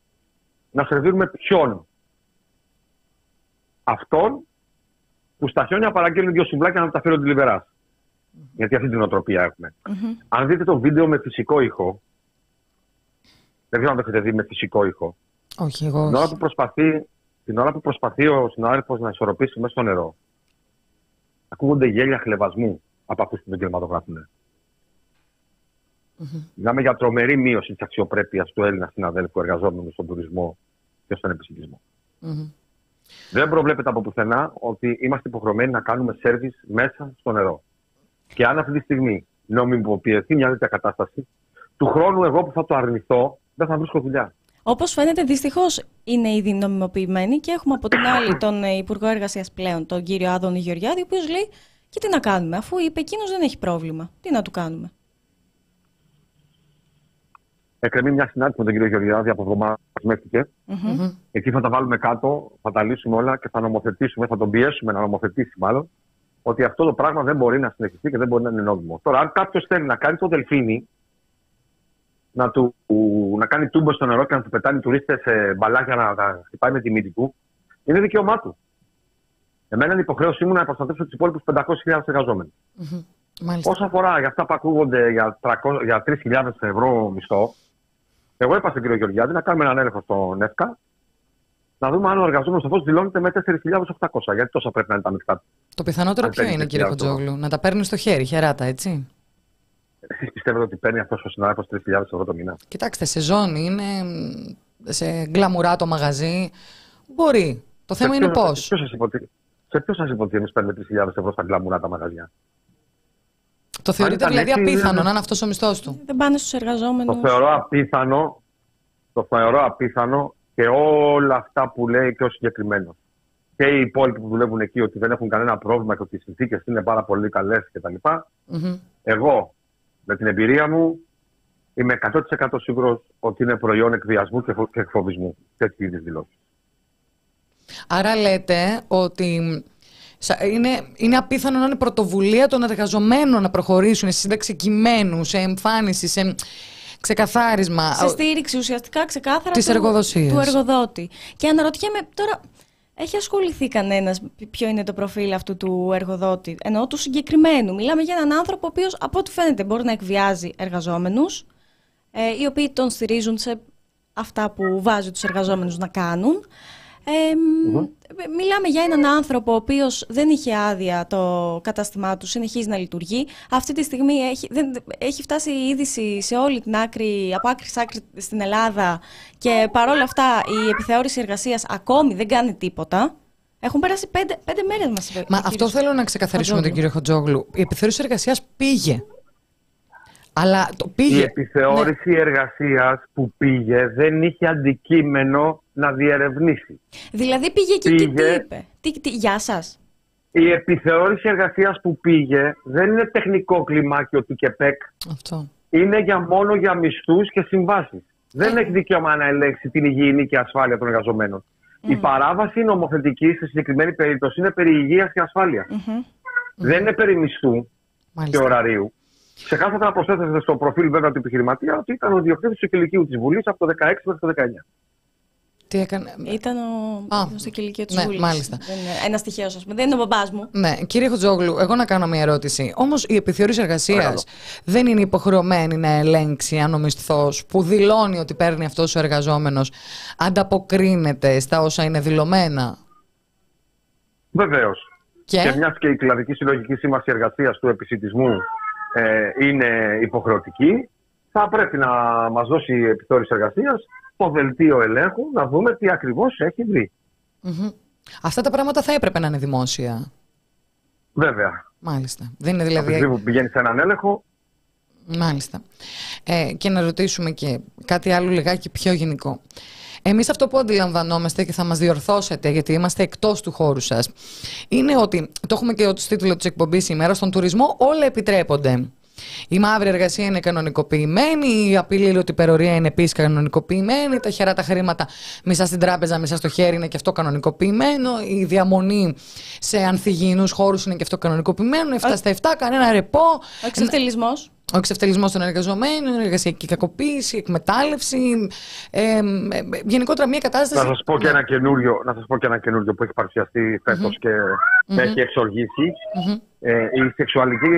να σερβίρουμε ποιον. Αυτόν που στα χιόνια παραγγέλνει δύο σουβλάκια να μεταφέρουν τη λιβερά. Γιατί αυτή την οτροπία έχουμε. Αν δείτε το βίντεο με φυσικό ήχο, δεν ξέρω αν το έχετε δει με φυσικό ήχο. Όχι, εγώ. Την ώρα που προσπαθεί, την ώρα που προσπαθεί ο συνάδελφος να ισορροπήσει μέσα στο νερό, ακούγονται γέλια χλεβασμού από αυτούς που τον κινηματογράφουν. Mm-hmm. Μιλάμε για τρομερή μείωση της αξιοπρέπειας του Έλληνα συναδέλφου εργαζόμενου στον τουρισμό και στον επισητισμό. Mm-hmm. Δεν προβλέπεται από πουθενά ότι είμαστε υποχρεωμένοι να κάνουμε σερβις μέσα στο νερό. Και αν αυτή τη στιγμή νομιμοποιηθεί μια τέτοια κατάσταση, του χρόνου εγώ που θα το αρνηθώ δεν θα βρίσκω δουλειά. Όπως φαίνεται, δυστυχώς είναι ήδη νομιμοποιημένη και έχουμε από την άλλη τον Υπουργό Εργασία πλέον, τον κύριο Άδωνη Γεωργιάδη, ο οποίος λέει: Και τι να κάνουμε, αφού είπε εκείνος δεν έχει πρόβλημα. Τι να του κάνουμε. Εκκρεμεί μια συνάντηση με τον κύριο Γεωργιάδη από εβδομάδα μέχρι mm-hmm. Εκεί θα τα βάλουμε κάτω, θα τα λύσουμε όλα και θα νομοθετήσουμε, θα τον πιέσουμε να νομοθετήσει μάλλον, ότι αυτό το πράγμα δεν μπορεί να συνεχιστεί και δεν μπορεί να είναι νόμιμο. Τώρα, αν κάποιος θέλει να κάνει το δελφίνι, να, του, να κάνει τούμπο στο νερό και να του πετάνει τουρίστες σε μπαλάκια να τα χτυπάει με τη μύτη του, είναι δικαίωμά του. Εμένα είναι υποχρέωσή μου να προστατεύσω τους υπόλοιπους 500.000 εργαζόμενους. Mm-hmm. Όσον αφορά για αυτά που ακούγονται για, 300, για 3.000 ευρώ μισθό, εγώ είπα στον κύριο Γεωργιάδη να κάνουμε έναν έλεγχο στον ΕΦΚΑ να δούμε αν ο εργαζόμενος αυτό δηλώνεται με 4.800. Γιατί τόσα πρέπει να είναι τα μεικτά. Το πιθανότερο ποιο είναι, κύριε Κοντζόγλου, να τα παίρνει στο χέρι, χεράτα, έτσι. Εσείς πιστεύετε ότι παίρνει αυτός ο συνάδελφος 3.000 ευρώ το μήνα; Κοιτάξτε, σε ζώνη είναι σε γκλαμουρά το μαγαζί. Μπορεί. Το θέμα είναι πώς. Σε ποιο σας είπε ότι εμείς παίρνουμε 3.000 ευρώ στα γκλαμουρά τα μαγαζιά; Το θεωρείτε δηλαδή απίθανο να είναι αυτός ο μισθός του; Δεν πάνε στους εργαζόμενους. Το θεωρώ απίθανο. Το θεωρώ απίθανο και όλα αυτά που λέει και ο συγκεκριμένος. Και οι υπόλοιποι που δουλεύουν εκεί ότι δεν έχουν κανένα πρόβλημα και ότι οι συνθήκες είναι πάρα πολύ καλές κτλ. Mm-hmm. Εγώ με την εμπειρία μου είμαι 100% σίγουρος ότι είναι προϊόν εκβιασμού και εκφοβισμού τέτοιου είδους δηλώσεις. Άρα λέτε ότι είναι, είναι απίθανο να είναι πρωτοβουλία των εργαζομένων να προχωρήσουν σε σύνταξη κειμένου, σε εμφάνιση, σε ξεκαθάρισμα. Σε στήριξη ουσιαστικά ξεκάθαρα της του, του εργοδότη. Και αναρωτιέμαι τώρα, έχει ασχοληθεί κανένας ποιο είναι το προφίλ αυτού του εργοδότη, ενώ του συγκεκριμένου; Μιλάμε για έναν άνθρωπο ο οποίος από ό,τι φαίνεται μπορεί να εκβιάζει εργαζόμενους, ε, οι οποίοι τον στηρίζουν σε αυτά που βάζει τους εργαζόμενους να κάνουν. Ε, Μιλάμε για έναν άνθρωπο ο οποίος δεν είχε άδεια το κατάστημά του, συνεχίζει να λειτουργεί. Αυτή τη στιγμή έχει, δεν, έχει φτάσει η είδηση σε όλη την άκρη, από άκρη σε άκρη στην Ελλάδα και παρόλα αυτά η επιθεώρηση εργασίας ακόμη δεν κάνει τίποτα. Έχουν περάσει πέντε, πέντε μέρες, μας είπε. Μα ο αυτό κύριος θέλω να ξεκαθαρίσουμε τον Χατζόγλου. κύριο Χατζόγλου. Η επιθεώρηση εργασίας πήγε. Αλλά το Η πήγε. επιθεώρηση εργασίας που πήγε δεν είχε αντικείμενο να διερευνήσει. Δηλαδή πήγε εκεί και τι Πήγε. είπε; Τι, τι, γεια σας. Η επιθεώρηση εργασίας που πήγε δεν είναι τεχνικό κλιμάκιο του ΚΕΠΕΚ. Αυτό. Είναι για μόνο για μισθούς και συμβάσεις. Δεν έχει δικαίωμα να ελέγξει την υγιεινή και ασφάλεια των εργαζομένων. Η παράβαση νομοθετική στη συγκεκριμένη περίπτωση είναι περί υγείας και ασφάλειας. Δεν είναι περί μισθού και Μάλιστα. ωραρίου. Ξεκάθαρα να προσθέσετε στο προφίλ βέβαια του επιχειρηματία ότι ήταν ο διοκτήτης του κηλικίου της Βουλής από το 16 μέχρι το 19. Τι έκανε. Ήταν ο. Α, ήταν στο κηλικείο της ναι, Βουλής. μάλιστα. Δεν είναι ένα τυχαίο, ας πούμε. Δεν είναι ο μπαμπάς μου. Ναι, κύριε Χατζόγλου, εγώ να κάνω μια ερώτηση. Όμως η επιθεώρηση εργασίας Παρακαλώ. δεν είναι υποχρεωμένη να ελέγξει αν ο μισθός που δηλώνει ότι παίρνει αυτός ο εργαζόμενος ανταποκρίνεται στα όσα είναι δηλωμένα; Βεβαίως. Και, Και μιας και η κλαδική συλλογική σύμβαση εργασίας του επισητισμού ε, είναι υποχρεωτική, θα πρέπει να μας δώσει η επιθεώρηση εργασίας το δελτίο ελέγχου να δούμε τι ακριβώς έχει βρει. Μμμ. Αυτά τα πράγματα θα έπρεπε να είναι δημόσια. Βέβαια. Μάλιστα. Δεν είναι Από τη δηλαδή. στιγμή που πηγαίνει σε έναν έλεγχο, Μάλιστα. Ε, και να ρωτήσουμε και κάτι άλλο λιγάκι πιο γενικό. Εμείς αυτό που αντιλαμβανόμαστε και θα μας διορθώσετε γιατί είμαστε εκτός του χώρου σας είναι ότι, το έχουμε και ως τίτλο της εκπομπής σήμερα, στον τουρισμό όλα επιτρέπονται. Η μαύρη εργασία είναι κανονικοποιημένη, η απειλή ότι υπερορία είναι επίσης κανονικοποιημένη, τα χερά τα χρήματα μισά στην τράπεζα, μισά στο χέρι είναι και αυτό κανονικοποιημένο, η διαμονή σε ανθυγιεινούς χώρους είναι και αυτό κανονικοποιημένο, 7 στα 7, κανένα ρεπό, Ο εξευτελισμό. Ο εξευτελισμός των εργαζομένων, η εργασιακή κακοποίηση, η εκμετάλλευση. Ε, ε, ε, γενικότερα μια κατάσταση. να σας πω, και ένα καινούριο- να σας πω και ένα καινούριο που έχει παρουσιαστεί φέτος και με έχει εξοργήσει. Μμμ. Ε, η σεξουαλική,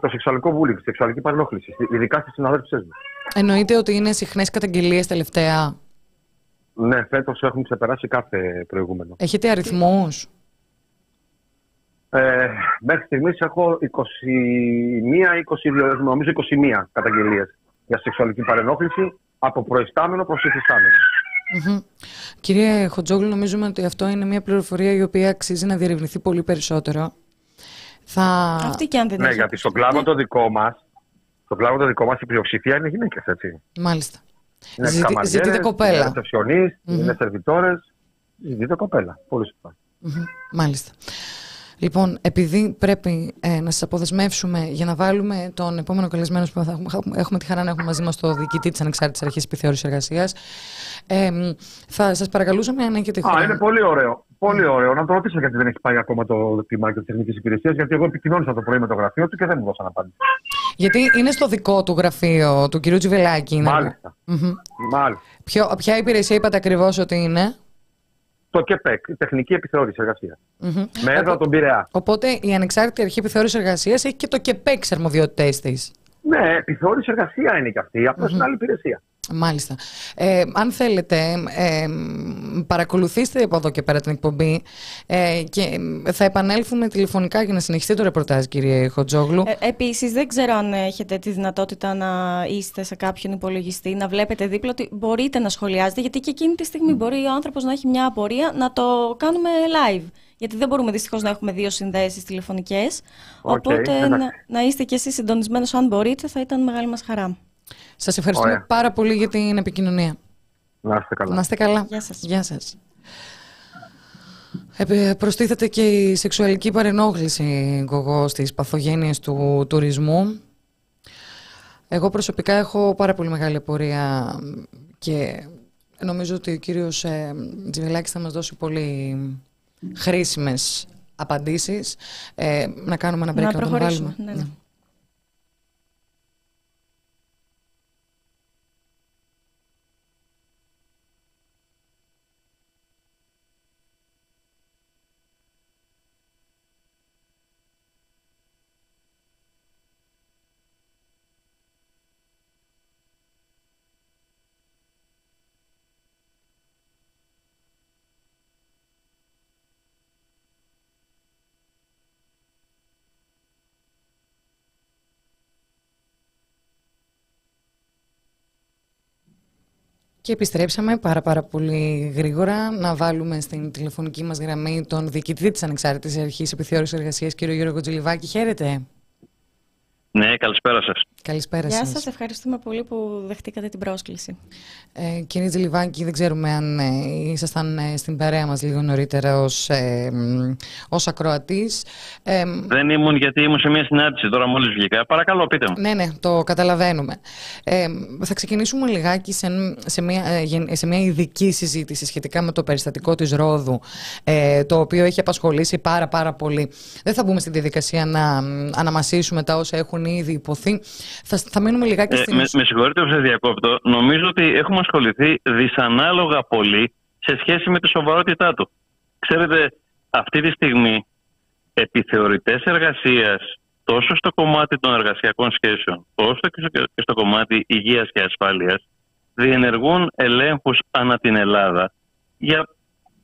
το σεξουαλικό βούλινγκ, η σεξουαλική παρενόχληση, ειδικά στις συναδέλφισέ μου. Εννοείται ότι είναι συχνές καταγγελίες τελευταία. Ναι, φέτος έχουν ξεπεράσει κάθε προηγούμενο. Έχετε αριθμούς; Ε, μέχρι στιγμής έχω 21, 22, νομίζω 21 καταγγελίες για σεξουαλική παρενόχληση από προϊστάμενο προς υφιστάμενο. Κύριε Χοντζόγλου, νομίζουμε ότι αυτό είναι μια πληροφορία η οποία αξίζει να διερευνηθεί πολύ περισσότερο. Θα... Αυτή και αν δεν Ναι, έχει. γιατί στον κλάδο το δικό μας, στον κλάδο το δικό μας η πλειοψηφία είναι γυναίκες, έτσι. Μάλιστα. Είναι Ζητη- καμαριέρες, ζητείτε κοπέλα. Είναι ρεσεψιονίστ, είναι σερβιτόρες. Ζητείτε κοπέλα. Πολύ σωστά. Μμμ, Μάλιστα. Λοιπόν, επειδή πρέπει ε, να σας αποδεσμεύσουμε για να βάλουμε τον επόμενο καλεσμένο που θα έχουμε, έχουμε τη χαρά να έχουμε μαζί μας το διοικητή της Ανεξάρτητης Αρχής Επιθεώρησης Εργασίας, ε, μ, θα σας παρακαλούσαμε αν έχετε Α, χρόνο. είναι πολύ ωραίο. Πολύ ωραίο. Να το ρωτήσω γιατί δεν έχει πάει ακόμα το κλιμάκιο της Εθνική Υπηρεσίας, γιατί εγώ επικοινώνησα το πρωί με το γραφείο του και δεν μου δώσαν απάντηση. Γιατί είναι στο δικό του γραφείο του κυρίου Τζιβελάκη. είναι. Μάλιστα. Μμμ. Μάλιστα. Ποιο, ποια υπηρεσία είπατε ακριβώς ότι είναι; Το ΚΕΠΕΚ, η Τεχνική Επιθεώρηση Εργασίας. Μμμ. Με έδρα τον Πειραιά. Οπότε η Ανεξάρτητη Αρχή Επιθεώρησης Εργασίας έχει και το ΚΕΠΕΚ στις αρμοδιότητές της. Ναι, επιθεώρηση εργασία είναι και αυτή. απλώς είναι άλλη υπηρεσία. Μάλιστα. Ε, αν θέλετε, ε, παρακολουθήστε από εδώ και πέρα την εκπομπή ε, και θα επανέλθουμε τηλεφωνικά για να συνεχιστεί το ρεπορτάζ, κύριε Χοτζόγλου. Ε, Επίσης, δεν ξέρω αν έχετε τη δυνατότητα να είστε σε κάποιον υπολογιστή, να βλέπετε δίπλα ότι μπορείτε να σχολιάζετε, γιατί και εκείνη τη στιγμή μπορεί ο άνθρωπος να έχει μια απορία να το κάνουμε live. Γιατί δεν μπορούμε δυστυχώς να έχουμε δύο συνδέσεις τηλεφωνικές. Οκ, Οπότε εντάξει. να, να είστε κι εσείς συντονισμένος αν μπορείτε, θα ήταν μεγάλη μας χαρά. Σας ευχαριστούμε Ωραία. πάρα πολύ για την επικοινωνία. Να είστε καλά. Να είστε καλά. Γεια σας. Γεια σας. Ε, προστίθεται και η σεξουαλική παρενόχληση εγώ, στις παθογένειες του τουρισμού. Εγώ προσωπικά έχω πάρα πολύ μεγάλη απορία και νομίζω ότι ο κύριος ε, Τζιβελάκης θα μας δώσει πολύ χρήσιμες απαντήσεις. Ε, να κάνουμε ένα break Να τον προχωρήσουμε. βάλουμε. Ναι, ναι. Και επιστρέψαμε πάρα πάρα πολύ γρήγορα να βάλουμε στην τηλεφωνική μας γραμμή τον διοικητή της Ανεξάρτητης Αρχής Επιθεώρησης Εργασίας, κύριο Γιώργο Τζιλιβάκη. Χαίρετε. Ναι, καλησπέρα σας. Καλησπέρα Γεια σας. σας, ευχαριστούμε πολύ που δεχτήκατε την πρόσκληση. Ε, κύριε Τζιλιβάκη, δεν ξέρουμε αν ε, ήσασταν ε, στην παρέα μας λίγο νωρίτερα ως, ε, μ, ως ακροατής. Ε, Δεν ήμουν γιατί ήμουν σε μια συνάντηση τώρα μόλις βγήκα. Παρακαλώ, πείτε μου. Ναι, ναι, το καταλαβαίνουμε. Ε, θα ξεκινήσουμε λιγάκι σε, σε, μια, ε, γεν- σε μια ειδική συζήτηση σχετικά με το περιστατικό της Ρόδου, ε, το οποίο έχει απασχολήσει πάρα πάρα πολύ. Δεν θα μπούμε στη διαδικασία να μ, αναμασίσουμε τα όσα έχουν ήδη υποθεί. Θα, θα μείνουμε λιγάκι Ε, στην... με, ουσία. με συγχωρείτε που σας διακόπτω. Νομίζω ότι έχουμε ασχοληθεί δυσανάλογα πολύ σε σχέση με τη σοβαρότητά του. Ξέρετε, αυτή τη στιγμή επιθεωρητές εργασίας τόσο στο κομμάτι των εργασιακών σχέσεων όσο και στο, και στο κομμάτι υγείας και ασφάλειας διενεργούν ελέγχους ανά την Ελλάδα για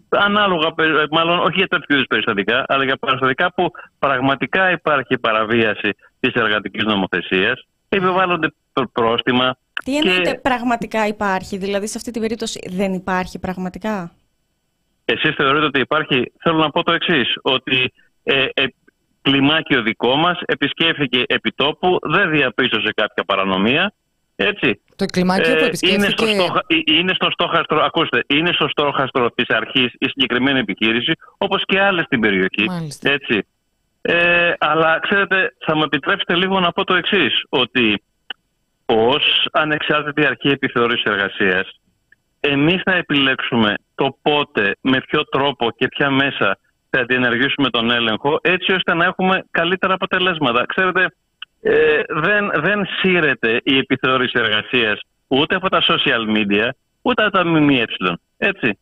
ανάλογα, περι- μάλλον όχι για τέτοιου είδους περιστατικά, αλλά για περιστατικά που πραγματικά υπάρχει παραβίαση της εργατικής νομοθεσίας, επιβάλλονται πρό- πρόστιμα. Τι εννοείται πραγματικά υπάρχει, δηλαδή σε αυτή την περίπτωση δεν υπάρχει πραγματικά; Εσείς θεωρείτε ότι υπάρχει, θέλω να πω το εξής ότι ε, ε, κλιμάκιο δικό μας επισκέφθηκε επιτόπου, δεν διαπίστωσε κάποια παρανομία, έτσι. Το κλιμάκιο που Ε, επισκέφθηκε... είναι, στο στόχα, ε, είναι στο στόχαστρο, ακούστε, είναι στο στόχαστρο της αρχής η συγκεκριμένη επιχείρηση, όπως και άλλες στην περιοχή. Μάλιστα. Έτσι. Ε, αλλά ξέρετε, θα μου επιτρέψετε λίγο να πω το εξής ότι ως ανεξάρτητη αρχή επιθεώρησης εργασίας, εμείς θα επιλέξουμε το πότε, με ποιο τρόπο και ποια μέσα θα διενεργήσουμε τον έλεγχο, έτσι ώστε να έχουμε καλύτερα αποτελέσματα. Ξέρετε, ε, δεν, δεν σύρεται η επιθεώρηση εργασίας ούτε από τα social media, ούτε από τα ΜΜΕ. Έτσι.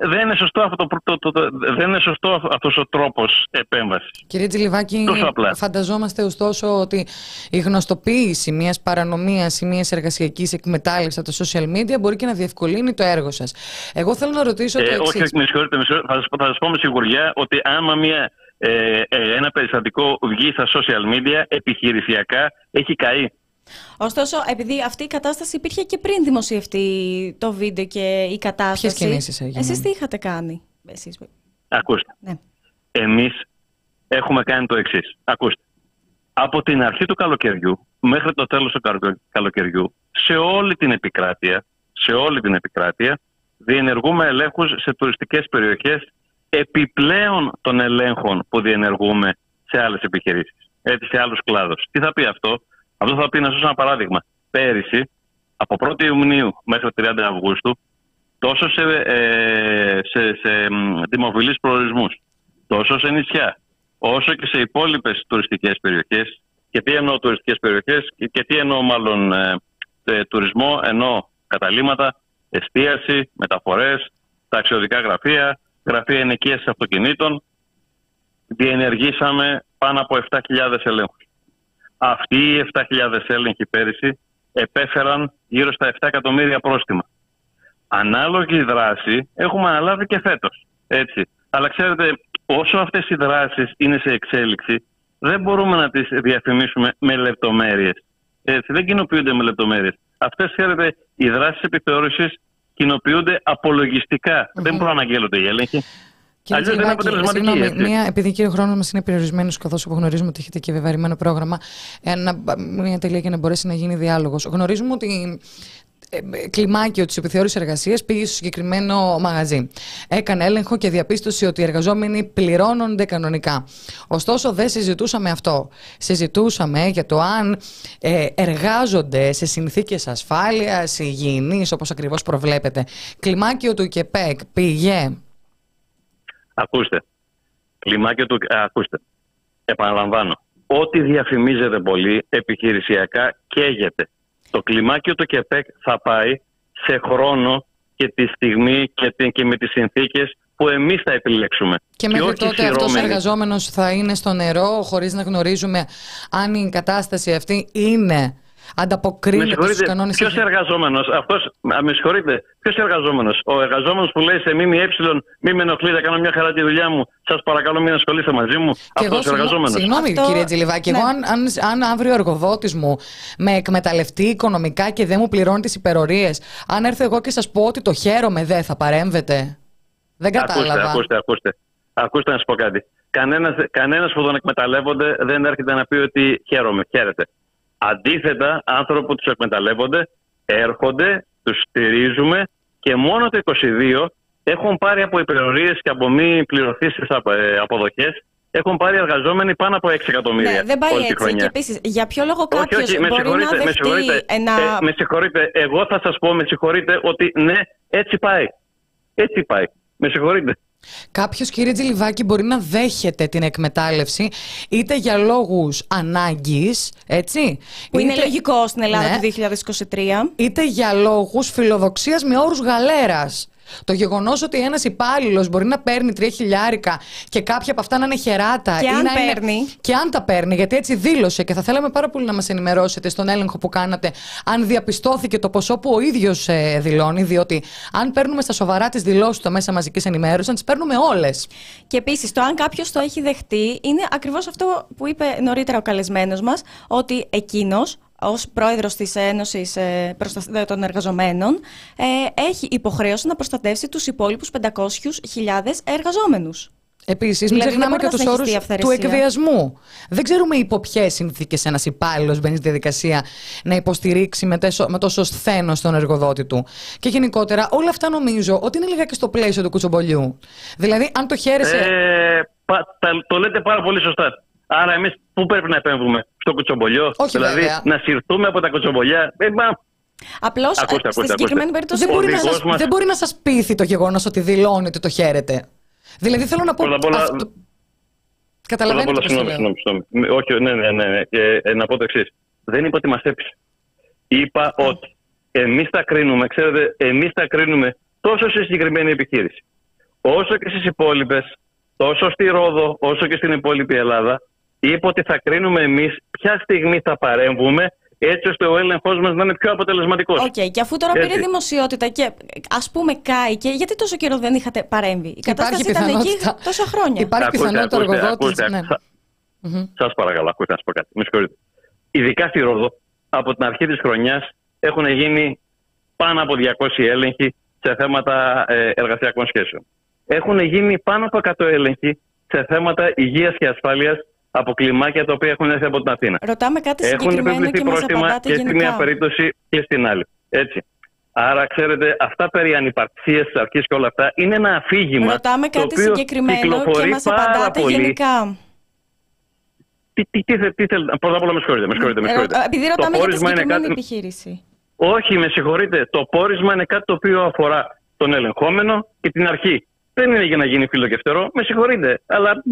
Δεν είναι σωστό, αυτό το, το, το, το- δεν είναι σωστό αυτός ο τρόπος επέμβασης. Κύριε Τζιλιβάκη, Τόσο απλά. φανταζόμαστε ωστόσο ότι η γνωστοποίηση μιας παρανομίας ή μιας εργασιακής εκμετάλλευσης από τα social media μπορεί και να διευκολύνει το έργο σας. Εγώ θέλω να ρωτήσω το Ε, εξής. όχι, όχι, με συγχωρείτε, με συγχωρείτε. Θα, σας, πω- θα σας πω με σιγουριά ότι άμα μια, ε, ε, ένα περιστατικό βγει στα social media, επιχειρησιακά έχει καεί. Ωστόσο, επειδή αυτή η κατάσταση υπήρχε και πριν δημοσιευτεί το βίντεο και η κατάσταση. Ποιες κινήσεις έγιναν; Εσείς τι είχατε κάνει. Εσείς; Ακούστε. Ναι. Εμείς έχουμε κάνει το εξής. Ακούστε. Από την αρχή του καλοκαιριού μέχρι το τέλος του καλο- καλοκαιριού, σε όλη την επικράτεια, σε όλη την επικράτεια, διενεργούμε ελέγχους σε τουριστικές περιοχές επιπλέον των ελέγχων που διενεργούμε σε άλλες επιχειρήσεις, έτσι, σε άλλους κλάδους. Τι θα πει αυτό; Αυτό θα πει, να σας δώσω ένα παράδειγμα. Πέρυσι, από 1η Ιουνίου μέχρι 30 Αυγούστου, τόσο σε, ε, σε, σε μ, δημοφιλείς προορισμούς, τόσο σε νησιά, όσο και σε υπόλοιπες τουριστικές περιοχές. Και τι εννοώ τουριστικές περιοχές και, και τι εννοώ μάλλον ε, ε, τουρισμό, εννοώ καταλήμματα, εστίαση, μεταφορές, ταξιδιωτικά γραφεία, γραφεία ενοικίασης αυτοκινήτων. Διενεργήσαμε πάνω από 7.000 ελέγχους. Αυτοί οι 7.000 έλεγχοι πέρυσι επέφεραν γύρω στα 7 εκατομμύρια πρόστιμα. Ανάλογη δράση έχουμε αναλάβει και φέτος. Έτσι. Αλλά ξέρετε, όσο αυτές οι δράσεις είναι σε εξέλιξη, δεν μπορούμε να τις διαφημίσουμε με λεπτομέρειες. Έτσι, δεν κοινοποιούνται με λεπτομέρειες. Αυτές, ξέρετε, οι δράσεις επιθεώρησης κοινοποιούνται απολογιστικά. Δεν προαναγγέλλονται οι έλεγχοι. Κύριε Αλλιώς δεν είναι Τζιλιβάκη, αποτελεσματική, συγγνώμη, έτσι. μία, επειδή και ο χρόνο μας είναι περιορισμένος, καθώς απογνωρίζουμε ότι έχετε και βεβαρημένο πρόγραμμα, ένα, μία τελεία για να μπορέσει να γίνει διάλογος. Γνωρίζουμε ότι ε, κλιμάκιο της επιθεώρησης εργασίας πήγε στο συγκεκριμένο μαγαζί. Έκανε έλεγχο και διαπίστωσε ότι οι εργαζόμενοι πληρώνονται κανονικά. Ωστόσο, δεν συζητούσαμε αυτό. Συζητούσαμε για το αν ε, εργάζονται σε συνθήκες ασφάλειας, υγιεινής, όπως ακριβώς προβλέπετε. Κλιμάκιο του ΚΕΠΕΚ πήγε. Ακούστε. Κλιμάκιο του. α, ακούστε. Επαναλαμβάνω. Ό,τι διαφημίζεται πολύ επιχειρησιακά καίγεται. Το κλιμάκιο του ΚΕΠΕΚ θα πάει σε χρόνο και τη στιγμή και, την- και με τις συνθήκες που εμείς θα επιλέξουμε. Και μέχρι όχι τότε αυτός ο σειρώμενοι. εργαζόμενος θα είναι στο νερό χωρίς να γνωρίζουμε αν η κατάσταση αυτή είναι ανταποκρίνεται στους κανόνες. Ποιος εργαζόμενος, αυτός. Με συγχωρείτε, ποιος εργαζόμενος; Ο εργαζόμενος που λέει σε ΜΜΕ, μη με ενοχλείτε, κάνω μια χαρά τη δουλειά μου. Σας παρακαλώ, μην ασχολείστε μαζί μου. Αυτός ο εργαζόμενος. Συγγνώμη, αυτό... κύριε Τζιλιβάκη, ναι. εγώ αν, αν, αν αύριο ο εργοδότης μου με εκμεταλλευτεί οικονομικά και δεν μου πληρώνει τις υπερορίες, αν έρθω εγώ και σας πω ότι το χαίρομαι, δεν θα παρέμβετε; Δεν κατάλαβα. Ακούστε, ακούστε, ακούστε. Ακούστε να σας πω κάτι. Κανένας, κανένας που τον εκμεταλλεύονται δεν έρχεται να πει ότι χαίρομαι, χαίρεται. Αντίθετα, άνθρωποι που τους εκμεταλλεύονται έρχονται, τους στηρίζουμε και μόνο το 22 έχουν πάρει από υπερορίες και από μη πληρωθήσεις ε, αποδοχές έχουν πάρει εργαζόμενοι πάνω από 6 εκατομμύρια. Ναι, δεν πάει έτσι. Και επίσης, για ποιο λόγο κάποιος μπορεί να δεχτεί με συγχωρείτε, ένα... ε, με συγχωρείτε, εγώ θα σας πω, με συγχωρείτε, ότι ναι, έτσι πάει. Έτσι πάει. Με συγχωρείτε. Κάποιος, κύριε Τζιλιβάκη, μπορεί να δέχεται την εκμετάλλευση είτε για λόγους ανάγκης, έτσι. Που είναι λογικό στην Ελλάδα ναι, του 2023. Είτε για λόγους φιλοδοξίας με όρους γαλέρας. Το γεγονός ότι ένας υπάλληλος μπορεί να παίρνει τρία χιλιάρικα και κάποια από αυτά να είναι χεράτα. Και ή αν να παίρνει. Είναι... Και αν τα παίρνει, γιατί έτσι δήλωσε και θα θέλαμε πάρα πολύ να μας ενημερώσετε στον έλεγχο που κάνατε, αν διαπιστώθηκε το ποσό που ο ίδιος ε, δηλώνει. Διότι αν παίρνουμε στα σοβαρά τις δηλώσεις του μέσα μαζικής ενημέρωσης, να τις παίρνουμε όλες. Και επίσης, το αν κάποιος το έχει δεχτεί είναι ακριβώς αυτό που είπε νωρίτερα ο καλεσμένος μας, ότι εκείνος ως πρόεδρος της Ένωσης ε, των Εργαζομένων ε, έχει υποχρέωση να προστατεύσει τους υπόλοιπους 500.000 εργαζόμενους. Επίσης, μην δηλαδή, ξεχνάμε και τους όρους του εκβιασμού. Δεν ξέρουμε υπό ποιες συνθήκες ένας υπάλληλος μπαίνει στη διαδικασία να υποστηρίξει με, με τόσο σθένος τον εργοδότη του. Και γενικότερα, όλα αυτά νομίζω ότι είναι λίγα και στο πλαίσιο του κουτσομπολιού. Δηλαδή, αν το χαίρεσαι. Ε, το λέτε πάρα πολύ σωστά. Άρα, εμείς πού πρέπει να επέμβουμε, στο κουτσομπολιό; Όχι, δηλαδή, βέβαια. να συρθούμε από τα κουτσομπολιά; Ε, μα... Απλώς στη συγκεκριμένη περίπτωση δεν μπορεί, να σας, μας... δεν μπορεί να σας πείθει το γεγονός ότι δηλώνει ότι το χαίρετε. Δηλαδή θέλω να πω. Πρώτα απ' όλα. Αυτό... Καταλαβαίνετε. Πρώτα απ' όλα, συγγνώμη, συγγνώμη. Όχι, ναι, ναι, ναι. ναι. Και, ε, να πω το εξής. Δεν είπα ότι μας έπεισε. Είπα ότι εμείς τα κρίνουμε, ξέρετε, εμείς τα κρίνουμε τόσο σε συγκεκριμένη επιχείρηση, όσο και στις υπόλοιπες, τόσο στη Ρόδο, όσο και στην υπόλοιπη Ελλάδα, είπε ότι θα κρίνουμε εμείς ποια στιγμή θα παρέμβουμε έτσι ώστε ο έλεγχός μας να είναι πιο αποτελεσματικός. OK, okay, και αφού τώρα έτσι. πήρε δημοσιότητα και ας πούμε κάηκε, γιατί τόσο καιρό δεν είχατε παρέμβει; Η κατάσταση ήταν εκεί τόσα χρόνια. Υπάρχει πιθανότητα ο εργοδότης. Ναι. Σα παρακαλώ, ακούστε να σας πω κάτι. Με συγχωρείτε. Ειδικά στη Ρόδο, από την αρχή της χρονιάς έχουν γίνει πάνω από 200 έλεγχοι σε θέματα ε, εργασιακών σχέσεων. Έχουν γίνει πάνω από 100 έλεγχοι σε θέματα υγείας και ασφάλειας από κλιμάκια τα οποία έχουν έρθει από την Αθήνα. Ρωτάμε κάτι συγκεκριμένο και μας απαντάτε και στη μία περίπτωση και στην άλλη. Έτσι. Άρα, ξέρετε, αυτά περί ανυπαρξίας της αρχής και όλα αυτά είναι ένα αφήγημα. Ρωτάμε κάτι το συγκεκριμένο και μας απαντάτε πολύ. γενικά. Τι, τι, τι, τι θέλετε, πρώτα απ' όλα με συγχωρείτε. Με συγχωρείτε, με συγχωρείτε. Επειδή ρωτάμε το για τη συγκεκριμένη κάτι... επιχείρηση. Όχι, με συγχωρείτε. Το πόρισμα είναι κάτι το οποίο αφορά τον ελεγχόμενο και την αρχή. Δεν είναι για να γίνει φιλοκευτερό. Με συγχωρείτε. Αλλά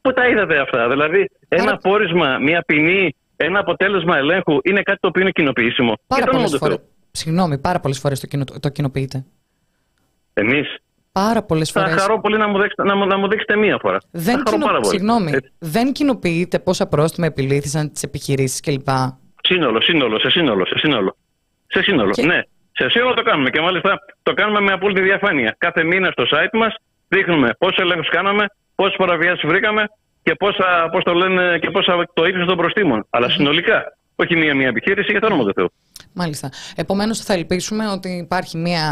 Πού τα είδατε αυτά, Δηλαδή, ένα πόρισμα, μια ποινή, ένα αποτέλεσμα ελέγχου είναι κάτι το οποίο είναι κοινοποιήσιμο. Πάρα πολλές φορέ. Συγγνώμη, πάρα πολλές φορές το, κοινο... το κοινοποιείτε. Εμείς; Πάρα πολλές φορές. Θα χαρώ πολύ να μου, δείξετε, να μου, να μου δείξετε μία φορά. Δεν, κοινο... Συγγνώμη, δεν κοινοποιείτε πόσα πρόστιμα επιλήθησαν τις επιχειρήσεις κλπ. Σύνολο, σύνολο, σε σύνολο, σε σύνολο. Σε σύνολο, και... ναι. Σε σύνολο το κάνουμε και μάλιστα το κάνουμε με απόλυτη διαφάνεια. Κάθε μήνα στο site μας δείχνουμε πόσους ελέγχους κάναμε, πόσε παραβιάσεις βρήκαμε και πόσα, πώς το λένε, και πόσα το ύψο των προστήμων. Αλλά συνολικά. Όχι μία-μία επιχείρηση για το όνομα του Θεού. Μάλιστα. Επομένως, θα ελπίσουμε ότι υπάρχει μία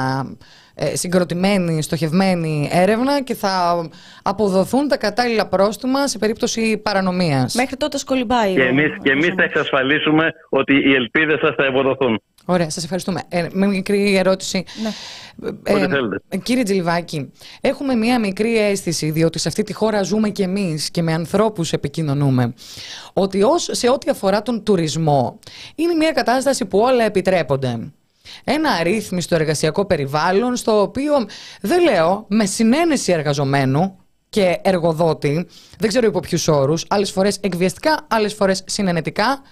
ε, συγκροτημένη, στοχευμένη έρευνα και θα αποδοθούν τα κατάλληλα πρόστιμα σε περίπτωση παρανομίας. Μέχρι τότε σκολυμπάει. Και εμείς εμείς θα εξασφαλίσουμε ότι οι ελπίδες σας θα ευοδοθούν. Ωραία, σας ευχαριστούμε. Ε, με μικρή ερώτηση. Ναι. Ε, ε, κύριε Τζιλιβάκη, έχουμε μία μικρή αίσθηση, διότι σε αυτή τη χώρα ζούμε κι εμείς και με ανθρώπους επικοινωνούμε, ότι ως, σε ό,τι αφορά τον τουρισμό, είναι μία κατάσταση που όλα επιτρέπονται. Ένα αρρύθμιστο εργασιακό περιβάλλον, στο οποίο, δεν λέω, με συνένεση εργαζομένου, και εργοδότη, δεν ξέρω υπό ποιους όρους, άλλες φορές εκβιαστικά, άλλες φορές συνενετικά,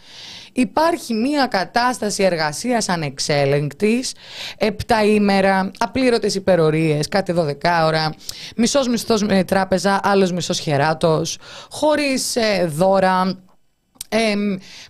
υπάρχει μια κατάσταση εργασίας ανεξέλεγκτης, επτά ημέρα, απλήρωτες υπερορίες, κάτι 12 ώρα, μισός μισθός με τράπεζα, άλλος μισός χεράτος, χωρίς ε, δώρα, ε,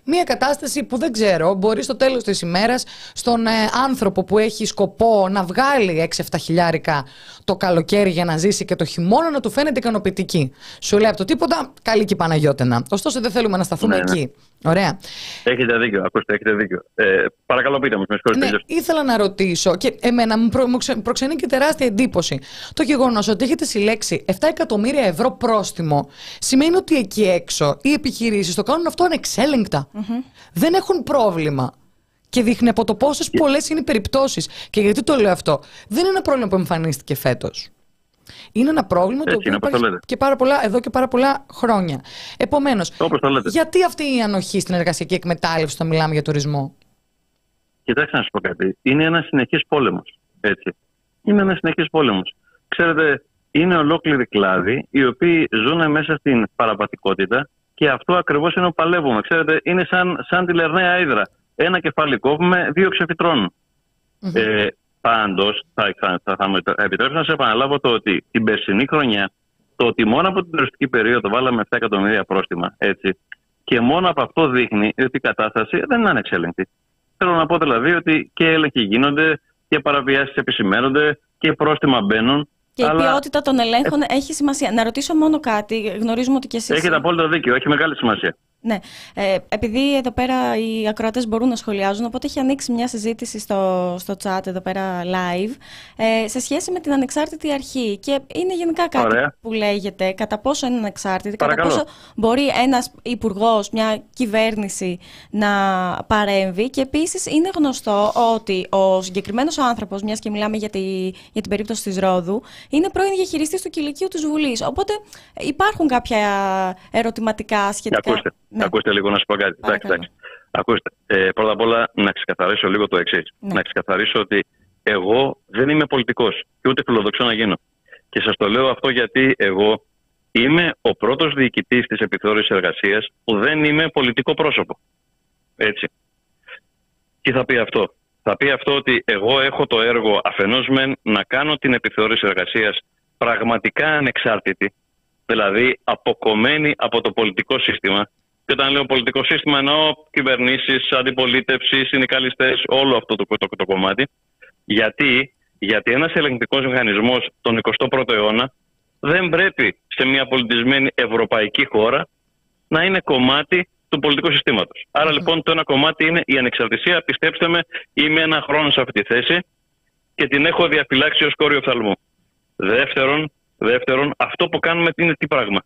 μια κατάσταση που δεν ξέρω, μπορεί στο τέλος της ημέρας στον ε, άνθρωπο που έχει σκοπό να βγάλει 6-7 χιλιάρικα το καλοκαίρι για να ζήσει και το χειμώνα να του φαίνεται ικανοποιητική. Σου λέει από το τίποτα, καλή και Παναγιώτενα. Ωστόσο δεν θέλουμε να σταθούμε Ναι, ναι. εκεί. Ωραία. Έχετε δίκιο, ακούστε, έχετε δίκιο. Ε, παρακαλώ πείτε μου, με συγχωρείτε. Ναι, ήθελα να ρωτήσω και εμένα μου, προ, μου ξε- προξενεί και τεράστια εντύπωση το γεγονός ότι έχετε συλλέξει 7 εκατομμύρια ευρώ πρόστιμο. Σημαίνει ότι εκεί έξω οι επιχειρήσεις το κάνουν αυτό ανεξέλεγκτα. Δεν έχουν πρόβλημα. Και δείχνει από το πόσες πολλές είναι οι περιπτώσεις. Και γιατί το λέω αυτό, δεν είναι ένα πρόβλημα που εμφανίστηκε φέτος. Είναι ένα πρόβλημα το Έτσι οποίο είναι, όπως το υπάρχει λέτε. και πάρα πολλά, εδώ και πάρα πολλά χρόνια. Επομένως, Όπως το λέτε. γιατί αυτή η ανοχή στην εργασιακή εκμετάλλευση όταν μιλάμε για τουρισμό; Κοιτάξτε να σας πω κάτι. Είναι ένας συνεχής πόλεμος. Έτσι. Είναι ένας συνεχής πόλεμος. Ξέρετε, είναι ολόκληροι κλάδοι οι οποίοι ζουν μέσα στην παραπατικότητα και αυτό ακριβώς είναι που παλεύουμε. Ξέρετε, είναι σαν, σαν τη Λερναία Ήδρα. Ένα κεφάλι κόβουμε, δύο ξεφυτρώνουν. Ε, Πάντως, θα, θα, θα, θα με επιτρέψω να σε επαναλάβω το ότι την περσινή χρονιά, το ότι μόνο από την τουριστική περίοδο βάλαμε 7 εκατομμύρια πρόστιμα, έτσι, και μόνο από αυτό δείχνει ότι η κατάσταση δεν είναι ανεξέλεγκτη. Θέλω να πω δηλαδή ότι και έλεγχοι γίνονται και παραβιάσεις επισημαίνονται και πρόστιμα μπαίνουν. Και η αλλά ποιότητα των ελέγχων έχει σημασία. Να ρωτήσω μόνο κάτι. Γνωρίζουμε ότι και εσείς... Έχετε απόλυτο δίκιο, έχει μεγάλη σημασία. Ναι. Ε, επειδή εδώ πέρα οι ακροατές μπορούν να σχολιάζουν, οπότε έχει ανοίξει μια συζήτηση στο, στο chat εδώ πέρα live ε, σε σχέση με την ανεξάρτητη αρχή. Και είναι γενικά κάτι Ωραία. που λέγεται κατά πόσο είναι ανεξάρτητη, κατά Παρακαλώ. πόσο μπορεί ένας υπουργός, μια κυβέρνηση να παρέμβει. Και επίσης είναι γνωστό ότι ο συγκεκριμένος άνθρωπος, μιας και μιλάμε για, τη, για την περίπτωση της Ρόδου, είναι πρώην διαχειριστής του κηλικίου της Βουλής. Οπότε υπάρχουν κάποια ερωτηματικά σχετικά. Ακούστε, Ναι. ακούστε λίγο να σου πω κάτι. Εντάξει, Παρακαλώ. εντάξει. Ακούστε, ε, πρώτα απ' όλα να ξεκαθαρίσω λίγο το εξής. Ναι. Να ξεκαθαρίσω ότι εγώ δεν είμαι πολιτικός και ούτε φιλοδοξώ να γίνω. Και σας το λέω αυτό γιατί εγώ είμαι ο πρώτος διοικητής της επιθεώρησης εργασίας που δεν είμαι πολιτικό πρόσωπο. Έτσι. Τι θα πει αυτό; Θα πει αυτό ότι εγώ έχω το έργο αφενός μεν να κάνω την επιθεώρηση εργασίας πραγματικά ανεξάρτητη, δηλαδή αποκομμένη από το πολιτικό σύστημα. Και όταν λέω πολιτικό σύστημα εννοώ κυβερνήσεις, αντιπολίτευσης, συνδικαλιστές, όλο αυτό το, το, το κομμάτι. Γιατί, γιατί ένας ελεγκτικός μηχανισμός τον 21ο αιώνα δεν πρέπει σε μια πολιτισμένη ευρωπαϊκή χώρα να είναι κομμάτι του πολιτικού συστήματος. Άρα λοιπόν το ένα κομμάτι είναι η ανεξαρτησία. Πιστέψτε με, είμαι ένα χρόνο σε αυτή τη θέση και την έχω διαφυλάξει ως κόριο οφθαλμού. Δεύτερον, δεύτερον, αυτό που κάνουμε είναι τι πράγμα;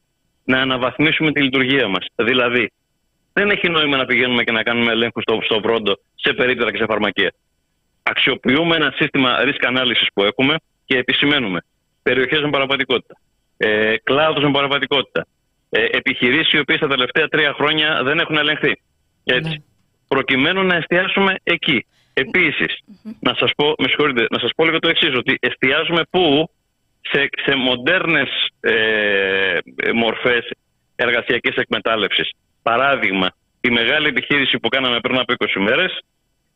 Να αναβαθμίσουμε τη λειτουργία μας. Δηλαδή, δεν έχει νόημα να πηγαίνουμε και να κάνουμε ελέγχους στο, στο πρώτο, σε περίπτερα και σε φαρμακεία. Αξιοποιούμε ένα σύστημα risk analysis που έχουμε και επισημαίνουμε περιοχές με παραπατικότητα, ε, κλάδους με παραπατικότητα, ε, επιχειρήσεις οι οποίες τα τελευταία τρία χρόνια δεν έχουν ελεγχθεί. Έτσι. Ναι. Προκειμένου να εστιάσουμε εκεί. Επίσης, να σας πω, με συγχωρείτε, να σας πω λίγο το εξής, ότι εστιάζουμε πού; Σε, σε μοντέρνες ε, ε, μορφές εργασιακής εκμετάλλευσης. Παράδειγμα, η μεγάλη επιχείρηση που κάναμε πριν από 20 μέρες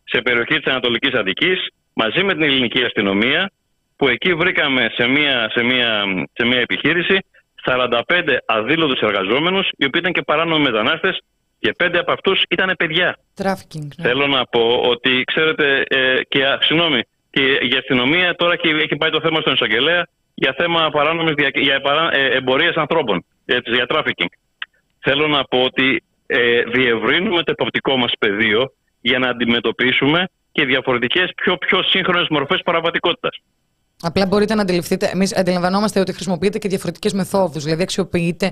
σε περιοχή της Ανατολικής Αττικής μαζί με την ελληνική αστυνομία που εκεί βρήκαμε σε μια, σε μια, σε μια επιχείρηση 45 αδήλωτους εργαζόμενους οι οποίοι ήταν και παράνομοι μετανάστες και πέντε από αυτούς ήταν παιδιά. Τράφικινγκ. ναι. Θέλω να πω ότι ξέρετε ε, και α, συγγνώμη, και η αστυνομία τώρα έχει, έχει πάει το θέμα στον εισαγγελέα για θέμα παράνομης δια, για παρά, ε, εμπορίας ανθρώπων, έτσι, για τράφικινγκ. Θέλω να πω ότι ε, διευρύνουμε το εποπτικό μας πεδίο για να αντιμετωπίσουμε και διαφορετικές πιο, πιο σύγχρονες μορφές παραβατικότητας. Απλά μπορείτε να αντιληφθείτε, εμείς αντιλαμβανόμαστε ότι χρησιμοποιείτε και διαφορετικές μεθόδους. Δηλαδή, αξιοποιείτε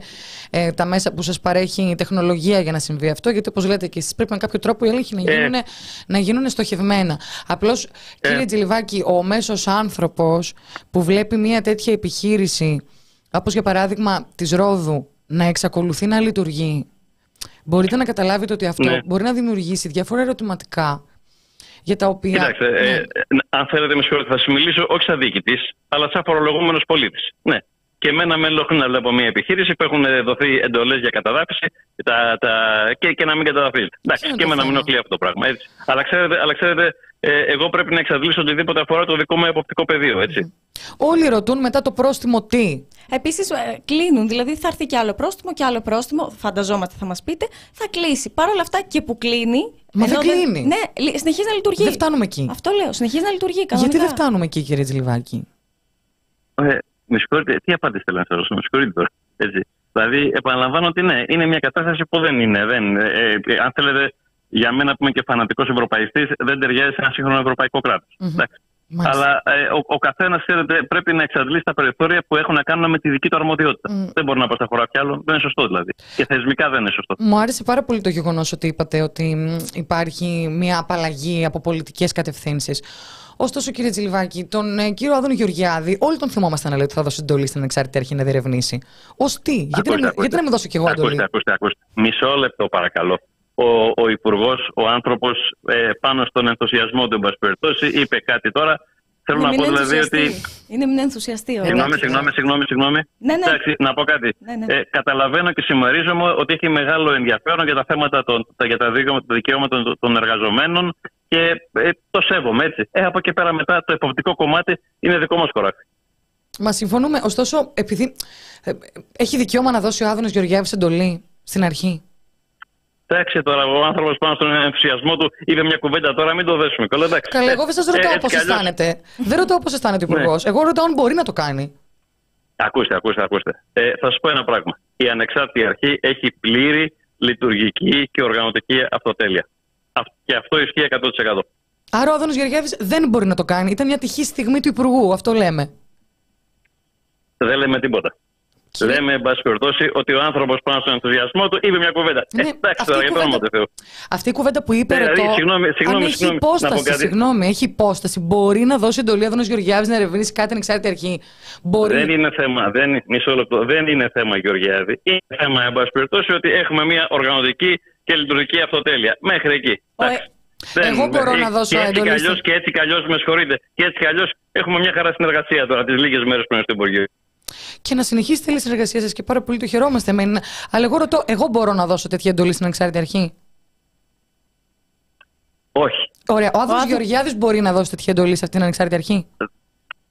ε, τα μέσα που σας παρέχει η τεχνολογία για να συμβεί αυτό. Γιατί, όπως λέτε και εσείς, πρέπει με κάποιο τρόπο οι έλεγχοι να Ε. γίνουν, να γίνουν στοχευμένα. Απλώς, κύριε Τζιλιβάκη, ο μέσος άνθρωπος που βλέπει μια τέτοια επιχείρηση, όπως για παράδειγμα της Ρόδου, να εξακολουθεί να λειτουργεί, μπορείτε να καταλάβετε ότι αυτό Ναι. μπορεί να δημιουργήσει διάφορα ερωτηματικά για τα οποία. Κοιτάξτε, Ναι. ε, ε, αν θέλετε, με συγχωρείτε, θα σας μιλήσω όχι σαν διοικητής, αλλά σαν φορολογούμενος πολίτης. Ναι. Και εμένα με ενοχλεί να βλέπω μια επιχείρηση που έχουν δοθεί εντολές για καταδάφιση τα, τα, και, και να μην καταδαφίζεται. Εντάξει, είναι και το εμένα με θέμα; ενοχλεί αυτό το πράγμα. Έτσι. Αλλά, ξέρετε, αλλά ξέρετε, ε, εγώ πρέπει να εξαντλήσω οτιδήποτε αφορά το δικό μου εποπτικό πεδίο. Έτσι. Όλοι ρωτούν μετά το πρόστιμο τι. Επίσης, κλείνουν. Δηλαδή, θα έρθει και άλλο πρόστιμο και άλλο πρόστιμο. Φανταζόμαστε, θα μας πείτε. Θα κλείσει. Παρ' όλα αυτά και που κλείνει. Μα δεν ενώ κλείνει. Ναι, λι- συνεχίζει να λειτουργεί. Δεν φτάνουμε εκεί. Αυτό λέω. Συνεχίζει να λειτουργεί. Κανονικά. Γιατί δεν φτάνουμε εκεί, κύριε Τζιλιβάκη; Ε, με συγχωρείτε, τι απάντηση θέλω να σας δώσω, με συγχωρείτε τώρα. Έτσι. Δηλαδή, επαναλαμβάνω ότι ναι, είναι μια κατάσταση που δεν είναι. Δεν, ε, ε, αν θέλετε, για μένα που είμαι και φανατικός ευρωπαϊστής, δεν ταιριάζει σε ένα σύγχρονο ευρωπαϊκό κράτος. Εντάξει. Μάλιστα. Αλλά ε, ο, ο καθένας, ξέρετε, πρέπει να εξαντλήσει τα περιθώρια που έχουν να κάνουν με τη δική του αρμοδιότητα. Δεν μπορεί να πάω στα χωρά κι άλλο. Δεν είναι σωστό δηλαδή. Και θεσμικά δεν είναι σωστό. Μου άρεσε πάρα πολύ το γεγονός ότι είπατε ότι μ, υπάρχει μια απαλλαγή από πολιτικές κατευθύνσεις. Ωστόσο, κύριε Τζιλιβάκη, τον ε, κύριο Άδωνο Γεωργιάδη, όλοι τον θυμόμαστε να λέει ότι θα δώσει εντολή στην ανεξάρτητη αρχή να διερευνήσει. Ω τι, γιατί, να, μην- γιατί να μην δώσω κι εγώ εντολή; Ακούστε, ακούστε, ακούστε. Μισό λεπτό παρακαλώ. Ο, ο Υπουργός, ο άνθρωπος, ε, πάνω στον ενθουσιασμό του, εν πάση περιπτώσει, είπε κάτι τώρα. Θέλω Είναι να μην πω δηλαδή ότι. ενθουσιαστεί. Είναι μην ενθουσιαστεί. ο Συγγνώμη, Άκης. συγγνώμη, συγγνώμη, συγγνώμη. Ναι, ναι. Εντάξει, να πω κάτι. Ναι, ναι. Ε, καταλαβαίνω και συμμερίζομαι ότι έχει μεγάλο ενδιαφέρον για τα θέματα των, τα- για τα δικαιώματα, τα δικαιώματα των, των εργαζομένων και ε, το σέβομαι έτσι. Ε, από εκεί πέρα μετά το εποπτικό κομμάτι είναι δικό μας χωράφι. Μα συμφωνούμε. Ωστόσο, επειδή ε, έχει δικαίωμα να δώσει ο Άδωνος Γεωργιάδη εντολή στην αρχή; Εντάξει τώρα, ο άνθρωπος πάνω στον ενθουσιασμό του είπε μια κουβέντα τώρα, μην το δέσουμε. Καλά, εντάξει. Καλά, εγώ δεν σας ρωτάω Ε, πώς έτσι κι αλλιώς- Ναι. αισθάνεται. Δεν ρωτάω πώς αισθάνεται ο Υπουργός. Εγώ ρωτάω αν μπορεί να το κάνει. Ακούστε, ακούστε, ακούστε. Ε, θα σας πω ένα πράγμα. Η ανεξάρτητη αρχή έχει πλήρη λειτουργική και οργανωτική αυτοτέλεια. Αυ- Και αυτό ισχύει 100%. Άρα ο Άδωνο Γεωργιάδης δεν μπορεί να το κάνει. Ήταν μια τυχή στιγμή του Υπουργού, αυτό λέμε. Δεν λέμε τίποτα. Κύριε- Λέμε, εν πάση περιπτώσει, ότι ο άνθρωπος πάνω στον ενθουσιασμό του είπε μια κουβέντα. Ναι, ε, εντάξει αυτή τώρα, η για το όνομα κουβέντα- του Θεού. Αυτή η κουβέντα που είπε, Ναι, δηλαδή, ρωτώ, συγγνώμη, συγγνώμη, αν έχει συγγνώμη, να πω υπόσταση, κάτι. συγγνώμη, έχει υπόσταση. Μπορεί να δώσει εντολή Άδωνος Γεωργιάδης να ερευνήσει κάτι ανεξάρτητη αρχή. Μπορεί. Δεν είναι θέμα, δεν, μισό λεπτό, δεν είναι θέμα Γεωργιάδη. Είναι θέμα, εν πάση περιπτώσει, ότι έχουμε μια οργανωτική και λειτουργική αυτοτέλεια. Μέχρι εκεί. Ο- Εντάξει. Εγώ μπορώ να δώσω και έτσι εντολή κι αλλιώς- στην- Και έτσι κι αλλιώς, με συγχωρείτε, και έτσι κι αλλιώς έχουμε μια χαρά συνεργασία τώρα, τις λίγες μέρες που είναι στο Υπουργείο. Και να συνεχίσει τη συνεργασία σας και πάρα πολύ το χαιρόμαστε. μεν. Αλλά εγώ ρωτώ, εγώ μπορώ να δώσω τέτοια εντολή στην ανεξάρτητη αρχή; Όχι. Ωραία. Ο Άδωνος Άδων- Γεωργιάδης μπορεί να δώσει τέτοια εντολή σε αυτήν την ανεξάρτητη αρχή;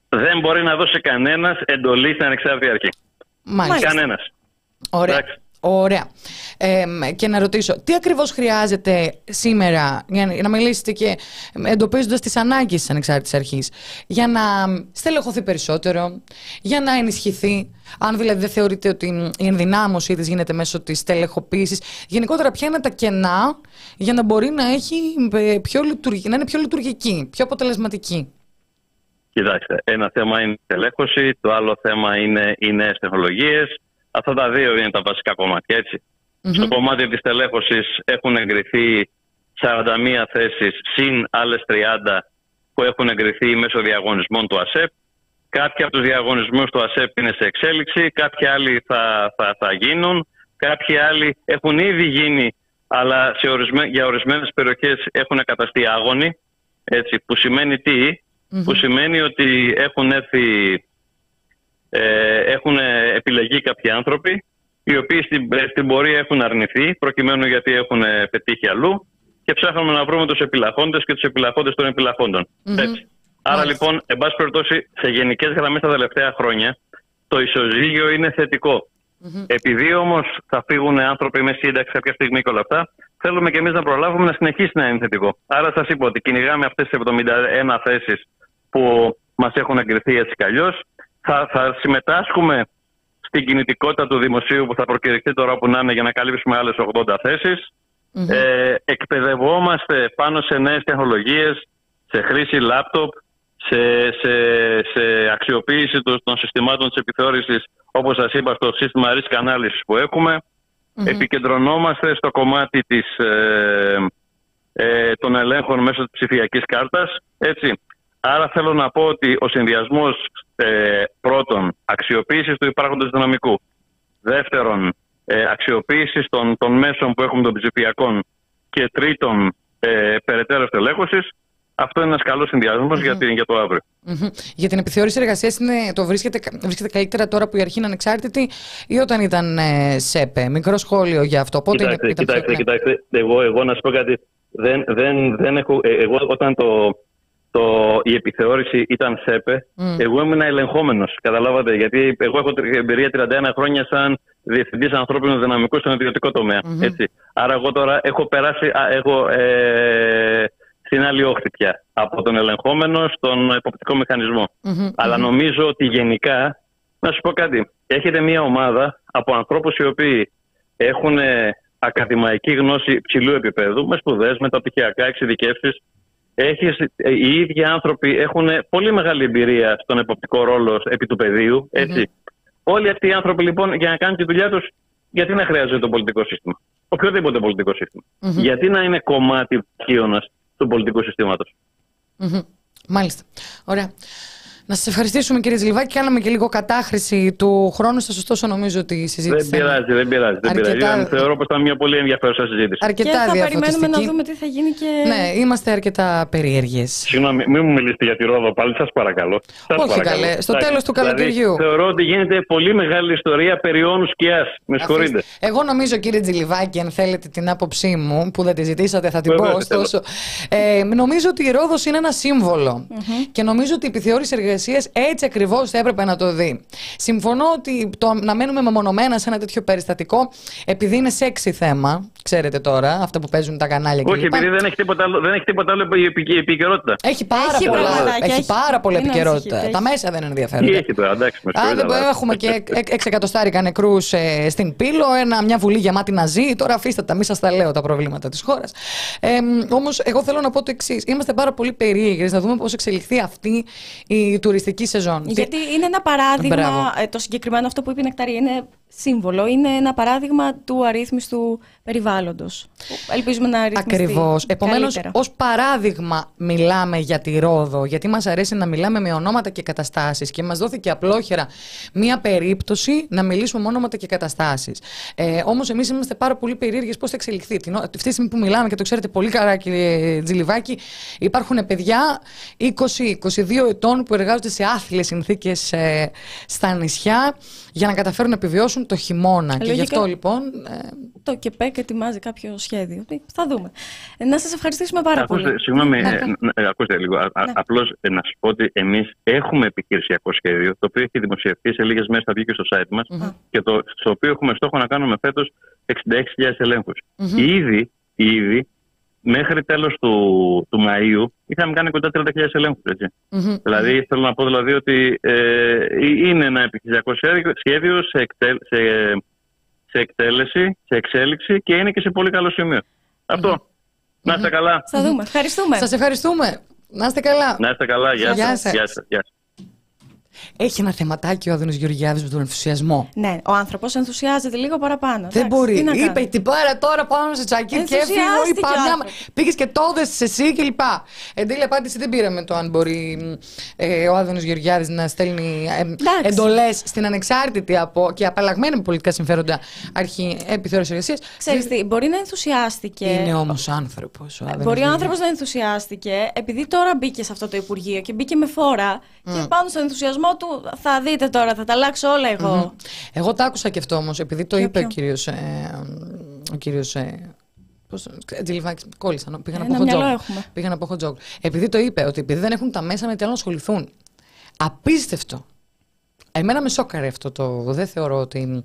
Δεν μπορεί να δώσει κανένας εντολή στην ανεξάρτητη αρχή. Μάλιστα. Κανένας. Ωραία. Εντάξει. Ωραία. Ε, και να ρωτήσω, τι ακριβώς χρειάζεται σήμερα για να- να μιλήσετε και εντοπίζοντας τις ανάγκες της ανεξάρτητης αρχής; Για να στελεχωθεί περισσότερο, για να ενισχυθεί, αν δηλαδή δεν θεωρείτε ότι η ενδυνάμωσή της γίνεται μέσω της στελεχοποίησης. Γενικότερα, ποια είναι τα κενά για να μπορεί να, έχει ε, πιο λειτουργική, να είναι πιο λειτουργική, πιο αποτελεσματική; Κοιτάξτε, ένα θέμα είναι η τελέχωση, το άλλο θέμα είναι οι νέες τεχνολογίες. Αυτά τα δύο είναι τα βασικά κομμάτια, έτσι. Στο κομμάτι της τελέχωσης έχουν εγκριθεί 41 θέσεις συν άλλες 30 που έχουν εγκριθεί μέσω διαγωνισμών του ΑΣΕΠ. Κάποιοι από τους διαγωνισμούς του ΑΣΕΠ είναι σε εξέλιξη, κάποιοι άλλοι θα, θα, θα γίνουν, κάποιοι άλλοι έχουν ήδη γίνει, αλλά σε ορισμέ, για ορισμένες περιοχές έχουν καταστεί άγωνοι. Έτσι, που σημαίνει τι, που σημαίνει ότι έχουν έρθει, ε, έχουν επιλεγεί κάποιοι άνθρωποι οι οποίοι στην, ε, στην πορεία έχουν αρνηθεί προκειμένου γιατί έχουν ε, πετύχει αλλού και ψάχνουμε να βρούμε τους επιλαχόντες και τους επιλαχόντες των επιλαχόντων. Έτσι. Άρα Μάλιστα. λοιπόν, εν πάση περιπτώσει, σε γενικές γραμμές τα τελευταία χρόνια το ισοζύγιο είναι θετικό. Επειδή όμως θα φύγουν άνθρωποι με σύνταξη κάποια στιγμή και όλα αυτά, θέλουμε και εμείς να προλάβουμε να συνεχίσει να είναι θετικό. Άρα σας είπα ότι κυνηγάμε αυτές τις 71 θέσεις που μας έχουν εγκριθεί έτσι κι αλλιώς. Θα, θα συμμετάσχουμε στην κινητικότητα του δημοσίου που θα προκηρυχθεί τώρα που να είναι για να καλύψουμε άλλες 80 θέσεις. Ε, εκπαιδευόμαστε πάνω σε νέες τεχνολογίες, σε χρήση λάπτοπ, σε, σε, σε αξιοποίηση των, των συστημάτων της επιθεώρησης, όπως σας είπα, στο σύστημα risk ανάλυσης που εχουμε Επικεντρωνόμαστε στο κομμάτι της, ε, ε, των ελέγχων μέσω της ψηφιακής κάρτας. Έτσι. Άρα θέλω να πω ότι ο συνδυασμός ε, πρώτον αξιοποίησης του υπάρχοντος δυναμικού, δεύτερον ε, αξιοποίησης των, των μέσων που έχουμε των ψηφιακών και τρίτον ε, περαιτέρω στελέχωσης, αυτό είναι ένας καλός συνδυασμός για, την- για το αύριο. Μμμ. Για την επιθεώρηση εργασίας το βρίσκεται, βρίσκεται καλύτερα τώρα που η αρχή είναι ανεξάρτητη ή όταν ήταν ε, ΣΕΠΕ. Μικρό σχόλιο για αυτό. Πότε κοιτάξτε, είναι, ήταν κοιτάξτε, πιο- ναι. κοιτάξτε, εγώ, εγώ να σου πω κάτι. δεν, δεν, δεν έχω, ε, εγώ όταν το, το, η επιθεώρηση ήταν ΣΕΠΕ, εγώ ήμουν ελεγχόμενος. Καταλάβατε, γιατί εγώ έχω εμπειρία 31 χρόνια σαν διευθυντής ανθρώπινου δυναμικού στον ιδιωτικό Έτσι. Άρα, εγώ τώρα έχω περάσει έχω, ε, στην άλλη όχθη πια. Από τον ελεγχόμενο στον εποπτικό Αλλά νομίζω ότι γενικά, να σου πω κάτι, έχετε μια ομάδα από ανθρώπους οι οποίοι έχουν ακαδημαϊκή γνώση ψηλού επίπεδου, με σπουδές, μεταπτυχιακά, εξειδικεύσεις. Οι ίδιοι άνθρωποι έχουν πολύ μεγάλη εμπειρία στον εποπτικό ρόλο επί του πεδίου. Όλοι αυτοί οι άνθρωποι λοιπόν για να κάνουν τη δουλειά τους, γιατί να χρειάζεται το πολιτικό σύστημα; Οποιοδήποτε πολιτικό Γιατί να είναι κομμάτι κύωνα του πολιτικού Μάλιστα. Ωραία. Να σας ευχαριστήσουμε κύριε Ζηλιβάκη. Κάναμε και λίγο κατάχρηση του χρόνου σα, ωστόσο νομίζω ότι η συζήτηση. Δεν πειράζει, δεν πειράζει. Δεν αρκετά... πειράζει. Θεωρώ πως ήταν μια πολύ ενδιαφέρουσα συζήτηση. Αρκετά και θα περιμένουμε να δούμε τι θα γίνει και. Ναι, είμαστε αρκετά περίεργες. Συγγνώμη, μην μου μιλήσετε για τη Ρόδο πάλι, σας παρακαλώ. Σας Όχι παρακαλώ. καλέ, στο τέλος του δηλαδή, καλοκαιριού. θεωρώ ότι γίνεται πολύ μεγάλη ιστορία περί όνους σκιά. Με συγχωρείτε. Εγώ νομίζω κύριε Τζιλιβάκη, αν θέλετε την άποψή μου, που δεν τη ζητήσατε, θα την πω ωστόσο. Ε, νομίζω ότι η Ρόδος είναι ένα σύμβολο. Και νομίζω ότι η επιθεώρηση εργασία έτσι ακριβώς έπρεπε να το δει. Συμφωνώ ότι το να μένουμε μεμονωμένα σε ένα τέτοιο περιστατικό, επειδή είναι σεξι θέμα, ξέρετε τώρα, αυτά που παίζουν τα κανάλια και Όχι, επειδή δεν έχει τίποτα άλλο, δεν έχει τίποτα άλλο η επικαιρότητα. Έχει πάρα έχει πολλά, έχει, πάρα πολλά επικαιρότητα. Τα μέσα δεν ενδιαφέρονται. Τι έχει τώρα, εντάξει, με Έχουμε και 6 εκατοστάρικα νεκρούς ε, στην Πύλο, ένα, μια βουλή γεμάτη να ζει. Τώρα αφήστε τα, μη σας τα λέω τα προβλήματα της χώρας. Ε, Όμως, εγώ θέλω να πω το εξής. Είμαστε πάρα πολύ περίεργε να δούμε πώς εξελιχθεί αυτή η τουριστική σεζόν. Γιατί είναι ένα παράδειγμα, ε, το συγκεκριμένο αυτό που είπε η Νεκταρία, είναι σύμβολο, είναι ένα παράδειγμα του αρρύθμιστου περιβάλλοντος. Ελπίζουμε να ρυθμιστεί Ακριβώς. Επομένως, ως παράδειγμα μιλάμε για τη Ρόδο, γιατί μας αρέσει να μιλάμε με ονόματα και καταστάσεις και μας δόθηκε απλόχερα μία περίπτωση να μιλήσουμε με ονόματα και καταστάσεις. Ε, Όμως, εμείς είμαστε πάρα πολύ περίεργες πώς θα εξελιχθεί. Την, αυτή τη στιγμή που μιλάμε, και το ξέρετε πολύ καλά, κύριε Τζιλιβάκη, υπάρχουν παιδιά 20-22 ετών που εργάζονται σε άθλιες συνθήκες ε, στα νησιά για να καταφέρουν να επιβιώσουν το χειμώνα. και γι' αυτό λοιπόν. Ε... Το ΚΕΠΕΚ ετοιμάζει κάποιο σχέδιο. Θα δούμε. Ε, να σας ευχαριστήσουμε πάρα ακούστε, πολύ. Συγγνώμη, ναι, ε, ακούστε λίγο. Ναι. Απλώς ε, να σας πω ότι εμείς έχουμε επιχειρησιακό σχέδιο, το οποίο έχει δημοσιευθεί σε λίγες μέρες, θα βγει και στο site μας, mm-hmm. και το, στο οποίο έχουμε στόχο να κάνουμε φέτος 66.000 ελέγχους. Mm-hmm. Ήδη, ήδη μέχρι τέλος του, του Μαΐου είχαμε κάνει κοντά 30.000 ελέγχους. Mm-hmm. Δηλαδή, θέλω να πω δηλαδή ότι ε, είναι ένα επιχειρησιακό σχέδιο σε, εκτέλ, σε, σε εκτέλεση, σε εξέλιξη και είναι και σε πολύ καλό σημείο. Αυτό. Να είστε καλά. Θα δούμε. Ευχαριστούμε. Σας ευχαριστούμε. Να είστε καλά. Να είστε καλά. Γεια, Γεια σας. Γεια σας. Γεια σας. Έχει ένα θεματάκι ο Άδωνος Γεωργιάδης με τον ενθουσιασμό. Ναι, ο άνθρωπος ενθουσιάζεται λίγο παραπάνω. Δεν μπορεί. Είπε την πάρα τώρα πάνω σε τσακί και έφυγε. Πήγες και το σε εσύ κλπ. Εν τέλει απάντηση δεν πήραμε το αν μπορεί ε, ο Άδωνος Γεωργιάδης να στέλνει ε, εντολές στην ανεξάρτητη από, και απαλλαγμένη από πολιτικά συμφέροντα αρχή επιθεώρησης εργασίας. Ξέρεις τι, μπορεί να ενθουσιάστηκε. Είναι όμως άνθρωπος. Μπορεί ο άνθρωπος να ενθουσιάστηκε επειδή τώρα μπήκε σε αυτό το Υπουργείο και μπήκε με φόρα mm. και πάνω στον ενθουσιασμό του θα δείτε τώρα, θα τα αλλάξω όλα εγώ. Εγώ τα άκουσα και αυτό όμως, επειδή το είπε ο κύριος. Ε, ο κύριος, ε, Πώς, Τζιλιβάκη, κόλλησα. Πήγα να, πω πήγα να πω χοντζόκ. Επειδή το είπε, ότι επειδή δεν έχουν τα μέσα με τι άλλο να ασχοληθούν. Απίστευτο. Εμένα με σόκαρε αυτό το. Δεν θεωρώ ότι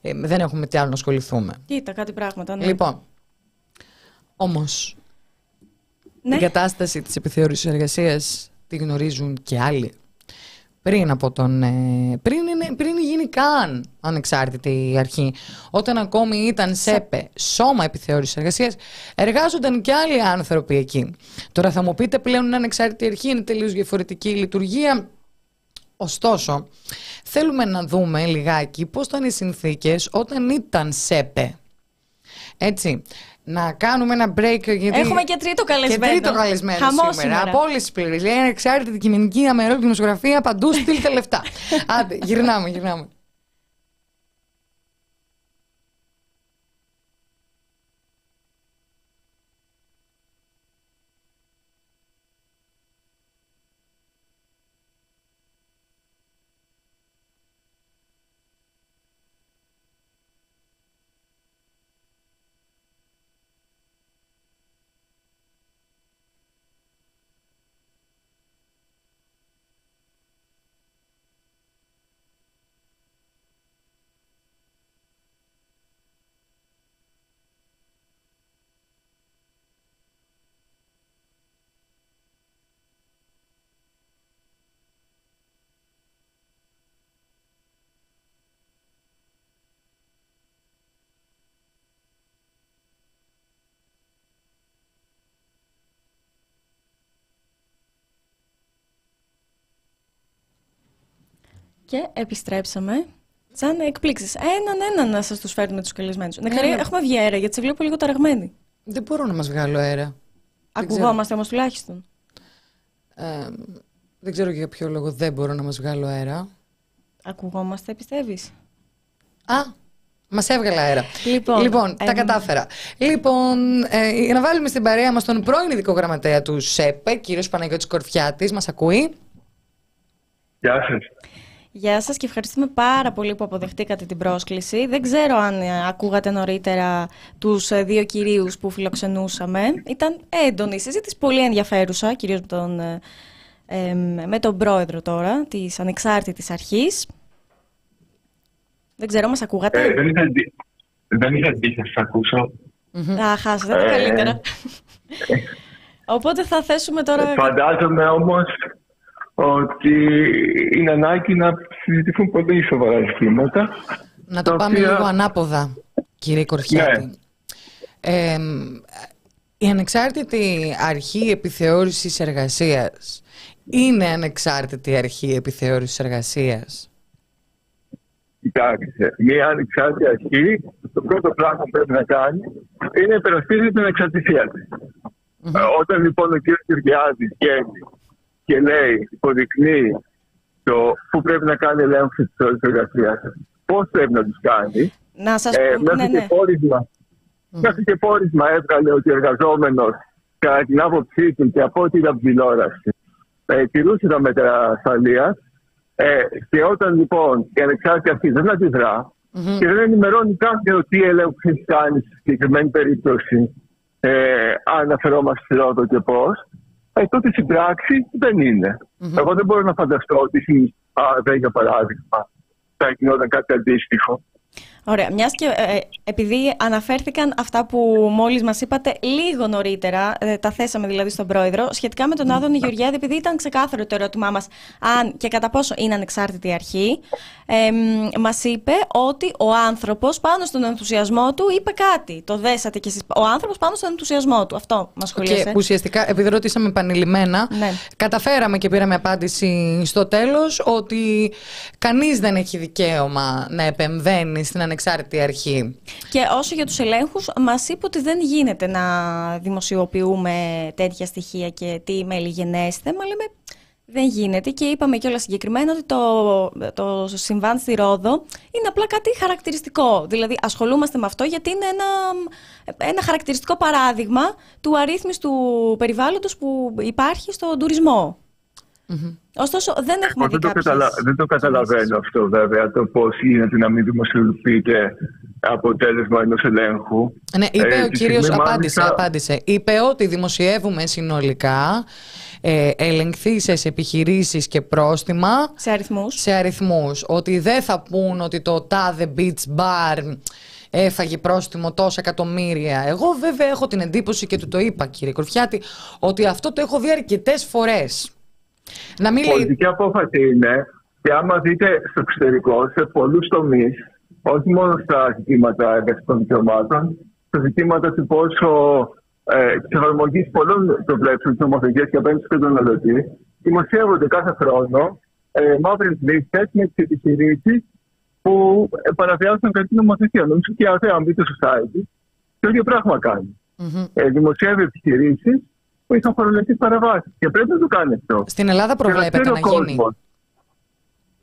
ε, δεν έχουμε τι άλλο να ασχοληθούμε. Κοίτα, κάτι πράγματα. Ναι. Λοιπόν. Όμως. Ναι. Την κατάσταση της επιθεώρησης εργασίας τη γνωρίζουν και άλλοι πριν από τον. Ε, πριν, πριν γίνει καν ανεξάρτητη αρχή. Όταν ακόμη ήταν ΣΕΠΕ, σώμα επιθεώρησης εργασίας, εργάζονταν και άλλοι άνθρωποι εκεί. Τώρα θα μου πείτε πλέον είναι ανεξάρτητη αρχή, είναι τελείως διαφορετική η λειτουργία. Ωστόσο, θέλουμε να δούμε λιγάκι πώς ήταν οι συνθήκες όταν ήταν ΣΕΠΕ. Έτσι να κάνουμε ένα break. Γιατί... Έχουμε και τρίτο καλεσμένο. Και τρίτο καλεσμένο σήμερα. σήμερα. Από όλε τι πλευρέ. Λέει ανεξάρτητη κοινωνική αμερόληπτη δημοσιογραφία παντού στείλτε λεφτά. Άντε, γυρνάμε, γυρνάμε. Και επιστρέψαμε. Σαν εκπλήξεις. Έναν έναν να σας τους φέρνουμε τους καλεσμένους. Ναι, Νεκαρία, ναι. έχουμε βγει αέρα γιατί σε βλέπω λίγο ταραγμένη. Δεν μπορώ να μας βγάλω αέρα. Ακουγόμαστε όμως τουλάχιστον. Ε, δεν ξέρω για ποιο λόγο δεν μπορώ να μας βγάλω αέρα. Ακουγόμαστε, πιστεύεις; Α, μας έβγαλε αέρα. Λοιπόν, τα εμ, κατάφερα. Λοιπόν, ε, για να βάλουμε στην παρέα μας τον πρώην ειδικό γραμματέα του ΣΕΠΕ, κύριος Παναγιώτης Κορφιάτης, μας ακούει. Γεια σας. Γεια σας και ευχαριστούμε πάρα πολύ που αποδεχτήκατε την πρόσκληση. Δεν ξέρω αν ε, ακούγατε νωρίτερα τους ε, δύο κυρίους που φιλοξενούσαμε. Ήταν έντονη η συζήτηση, πολύ ενδιαφέρουσα, κυρίως με τον, ε, ε, με τον πρόεδρο τώρα της Ανεξάρτητης Αρχής. Δεν ξέρω, μας ακούγατε; Ε, δεν είχα δει. Δεν είχα δει, θα σας ακούσω. Α, χάσατε τα Ε, καλύτερα. Οπότε θα θέσουμε τώρα... Φαντάζομαι όμως ότι είναι ανάγκη να συζητηθούν πολύ σοβαρά ζητήματα. Να το τα πάμε οποία- λίγο ανάποδα, κύριε Κορφιάτη. Ναι. Ε, η ανεξάρτητη αρχή επιθεώρησης εργασίας είναι ανεξάρτητη αρχή επιθεώρησης εργασίας; Κοιτάξτε, μια ανεξάρτητη αρχή, το πρώτο πράγμα που πρέπει να κάνει είναι να υπερασπίζει την εξαρτησία της. Όταν λοιπόν ο κ. Κυριάδη βγαίνει και λέει, υποδεικνύει το πού πρέπει να κάνει ελέγχου της εργασίας, πώς πρέπει να τους κάνει, Να σας Ε, πούμε... μέχρι, Ναι, και ναι. πόρισμα, μέχρι και πόρισμα έβγαλε ότι ο εργαζόμενος, κατά την άποψή του και από ό,τι είδα από την τηλεόραση, ε, τηρούσε τα μέτρα ασφαλείας. Ε, και όταν λοιπόν η ανεξάρτητη αρχή δεν αντιδρά και δεν ενημερώνει κάποιον τι έλεγχος έχει κάνει στη συγκεκριμένη περίπτωση, ε, αν αναφερόμαστε στη Ρόδο και πώς, ε, τότε στην πράξη δεν ειναι Εγώ δεν μπορώ να φανταστώ ότι στην ΑΔΕ, για παράδειγμα, θα γινόταν κάτι αντίστοιχο. Ωραία. Μιας και ε, επειδή αναφέρθηκαν αυτά που μόλις μας είπατε λίγο νωρίτερα, ε, τα θέσαμε δηλαδή στον πρόεδρο, σχετικά με τον Άδωνη Γεωργιάδη, επειδή ήταν ξεκάθαρο το ερώτημά μας αν και κατά πόσο είναι ανεξάρτητη η αρχή, ε, μας είπε ότι ο άνθρωπος πάνω στον ενθουσιασμό του είπε κάτι. Το δέσατε κι εσείς. Ο άνθρωπος πάνω στον ενθουσιασμό του. Αυτό μας σχολίασε. Και ουσιαστικά, επειδή ρωτήσαμε επανειλημμένα, Ναι. καταφέραμε και πήραμε απάντηση στο τέλος ότι κανείς δεν έχει δικαίωμα να επεμβαίνει στην ανεξάρτητη αρχή. Και όσο για τους ελέγχους, μας είπε ότι δεν γίνεται να δημοσιοποιούμε τέτοια στοιχεία και τι μελιγενέστε, μα λέμε δεν γίνεται και είπαμε κιόλας συγκεκριμένα ότι το, το συμβάν στη Ρόδο είναι απλά κάτι χαρακτηριστικό. Δηλαδή ασχολούμαστε με αυτό γιατί είναι ένα, ένα χαρακτηριστικό παράδειγμα του αρρύθμιστου περιβάλλοντος που υπάρχει στον τουρισμό. Ωστόσο δεν έχουμε Εγώ δει δεν, το κάποιες καταλα... δεν το καταλαβαίνω αυτό βέβαια, το πώς γίνεται να μην δημοσιοποιείται αποτέλεσμα ενός ελέγχου. Ναι, είπε Ε, ο τη κύριος, στιγμή απάντησε, μάλιστα- απάντησε. Είπε ότι δημοσιεύουμε συνολικά ε, ελεγχθήσεις επιχειρήσεις και πρόστιμα σε αριθμούς. σε αριθμούς. Ότι δεν θα πούν ότι το τάδε beach bar έφαγε πρόστιμο τόσα εκατομμύρια. Εγώ βέβαια έχω την εντύπωση και του το είπα κύριε Κορφιάτη ότι αυτό το έχω δει αρκετές φορές. Να μην λέει... Πολιτική απόφαση είναι και άμα δείτε στο εξωτερικό, σε πολλούς τομείς, όχι μόνο στα ζητήματα εργασικών δικαιωμάτων, στα ζητήματα του πόσο ε, της εφαρμογής πολλών προβλέψεων τη νομοθεσίας και απέναντι στον καταναλωτή, δημοσιεύονται κάθε χρόνο ε, μαύρες λίστες με τις επιχειρήσεις που ε, παραβιάζουν κατά την νομοθεσία. Νομίζω και η ΑΔΕ, αν μπείτε στο site, το ίδιο πράγμα κάνει. Μμμ. Ε, δημοσιεύει επιχειρήσεις που είχαν φορολογικέ παραβάσει. Και πρέπει να το κάνει αυτό. Στην Ελλάδα προβλέπεται Και να ξέρει ο γίνει. κόσμος.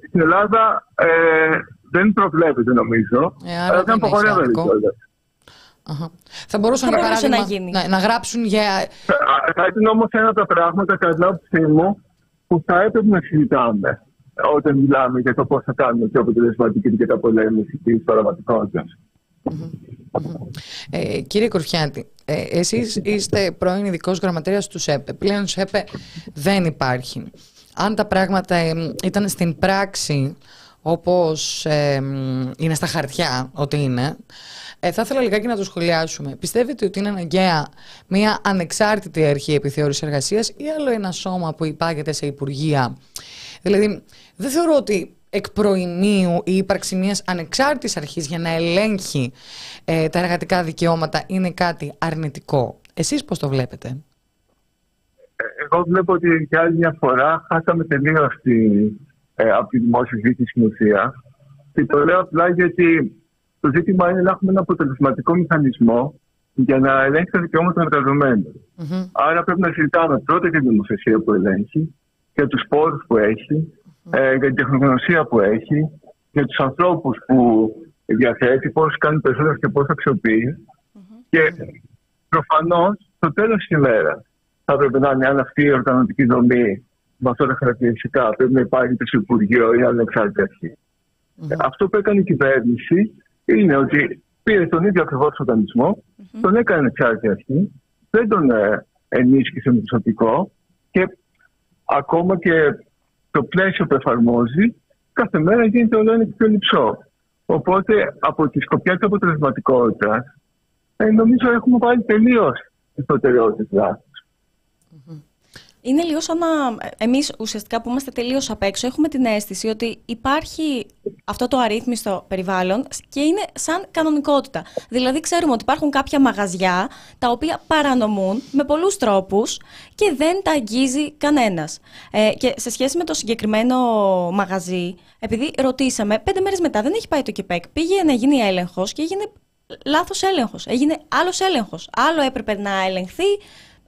Στην Ελλάδα ε, δεν προβλέπεται νομίζω. Ε, άρα αλλά δεν έχει απαγορεύεται άδικο. κιόλας. Αχα. Θα μπορούσαν Θα για μπορούσε παράδειγμα να γίνει. να, να γράψουν για... Θα- Θα ήταν όμως ένα από τα πράγματα, κατά την άποψή μου, που θα έπρεπε να συζητάμε όταν μιλάμε για το πώς θα κάνουμε πιο αποτελεσματική την καταπολέμηση της παραβατικότητας. Ε, κύριε Κορφιάτη, ε, εσείς είστε πρώην ειδικός γραμματέας του ΣΕΠΕ. Πλέον ΣΕΠΕ δεν υπάρχει. Αν τα πράγματα ε, ήταν στην πράξη όπως ε, μ, είναι στα χαρτιά ότι είναι, ε, θα ήθελα λιγάκι να το σχολιάσουμε. Πιστεύετε ότι είναι αναγκαία μια ανεξάρτητη αρχή επιθεώρησης εργασίας ή άλλο ένα σώμα που υπάγεται σε υπουργεία; Δηλαδή, δεν θεωρώ ότι εκ προημίου η ύπαρξη μιας ανεξάρτητης αρχής για να ελέγχει ε, τα εργατικά δικαιώματα είναι κάτι αρνητικό. Εσείς πώς το βλέπετε; Εγώ βλέπω ότι για άλλη μια φορά χάσαμε τελείως τη, ε, από τη δημόσια συζήτηση στην ουσία. Και το λέω απλά γιατί το ζήτημα είναι να έχουμε ένα αποτελεσματικό μηχανισμό για να ελέγξει τα δικαιώματα των εργαζομένων. Μμμ. Άρα πρέπει να συζητάμε πρώτα για την νομοθεσία που ελέγχει, για τους πόρους που έχει, ε, για την τεχνογνωσία που έχει, για τους ανθρώπους που διαθέτει, πώς κάνει περισσότερο και πώς αξιοποιεί. Και προφανώς στο τέλος της ημέρας θα πρέπει να είναι αν αυτή η οργανωτική δομή με αυτά τα χαρακτηριστικά πρέπει να υπάρχει το Υπουργείο ή ανεξάρτητη αρχή. Ε, Αυτό που έκανε η κυβέρνηση είναι ότι πήρε τον ίδιο ακριβώς οργανισμό, τον έκανε ανεξάρτητη αρχή, δεν τον ε, ενίσχυσε με προσωπικό και ακόμα και το πλαίσιο που εφαρμόζει κάθε μέρα γίνεται όλο ένα και πιο λυψό. Οπότε από τη σκοπιά της αποτελεσματικότητας ε, νομίζω έχουμε βάλει τελείως τις προτεραιότητες. Είναι λίγο σαν να εμείς ουσιαστικά που είμαστε τελείως απ' έξω έχουμε την αίσθηση ότι υπάρχει αυτό το αρρύθμιστο περιβάλλον και είναι σαν κανονικότητα. Δηλαδή ξέρουμε ότι υπάρχουν κάποια μαγαζιά τα οποία παρανομούν με πολλούς τρόπους και δεν τα αγγίζει κανένας. Ε, και σε σχέση με το συγκεκριμένο μαγαζί, επειδή ρωτήσαμε, πέντε μέρες μετά δεν έχει πάει το ΚΕΠΕΚ, πήγε να γίνει έλεγχος και έγινε λάθος έλεγχος. Έγινε άλλος έλεγχος. Άλλο έπρεπε να ελεγχθεί,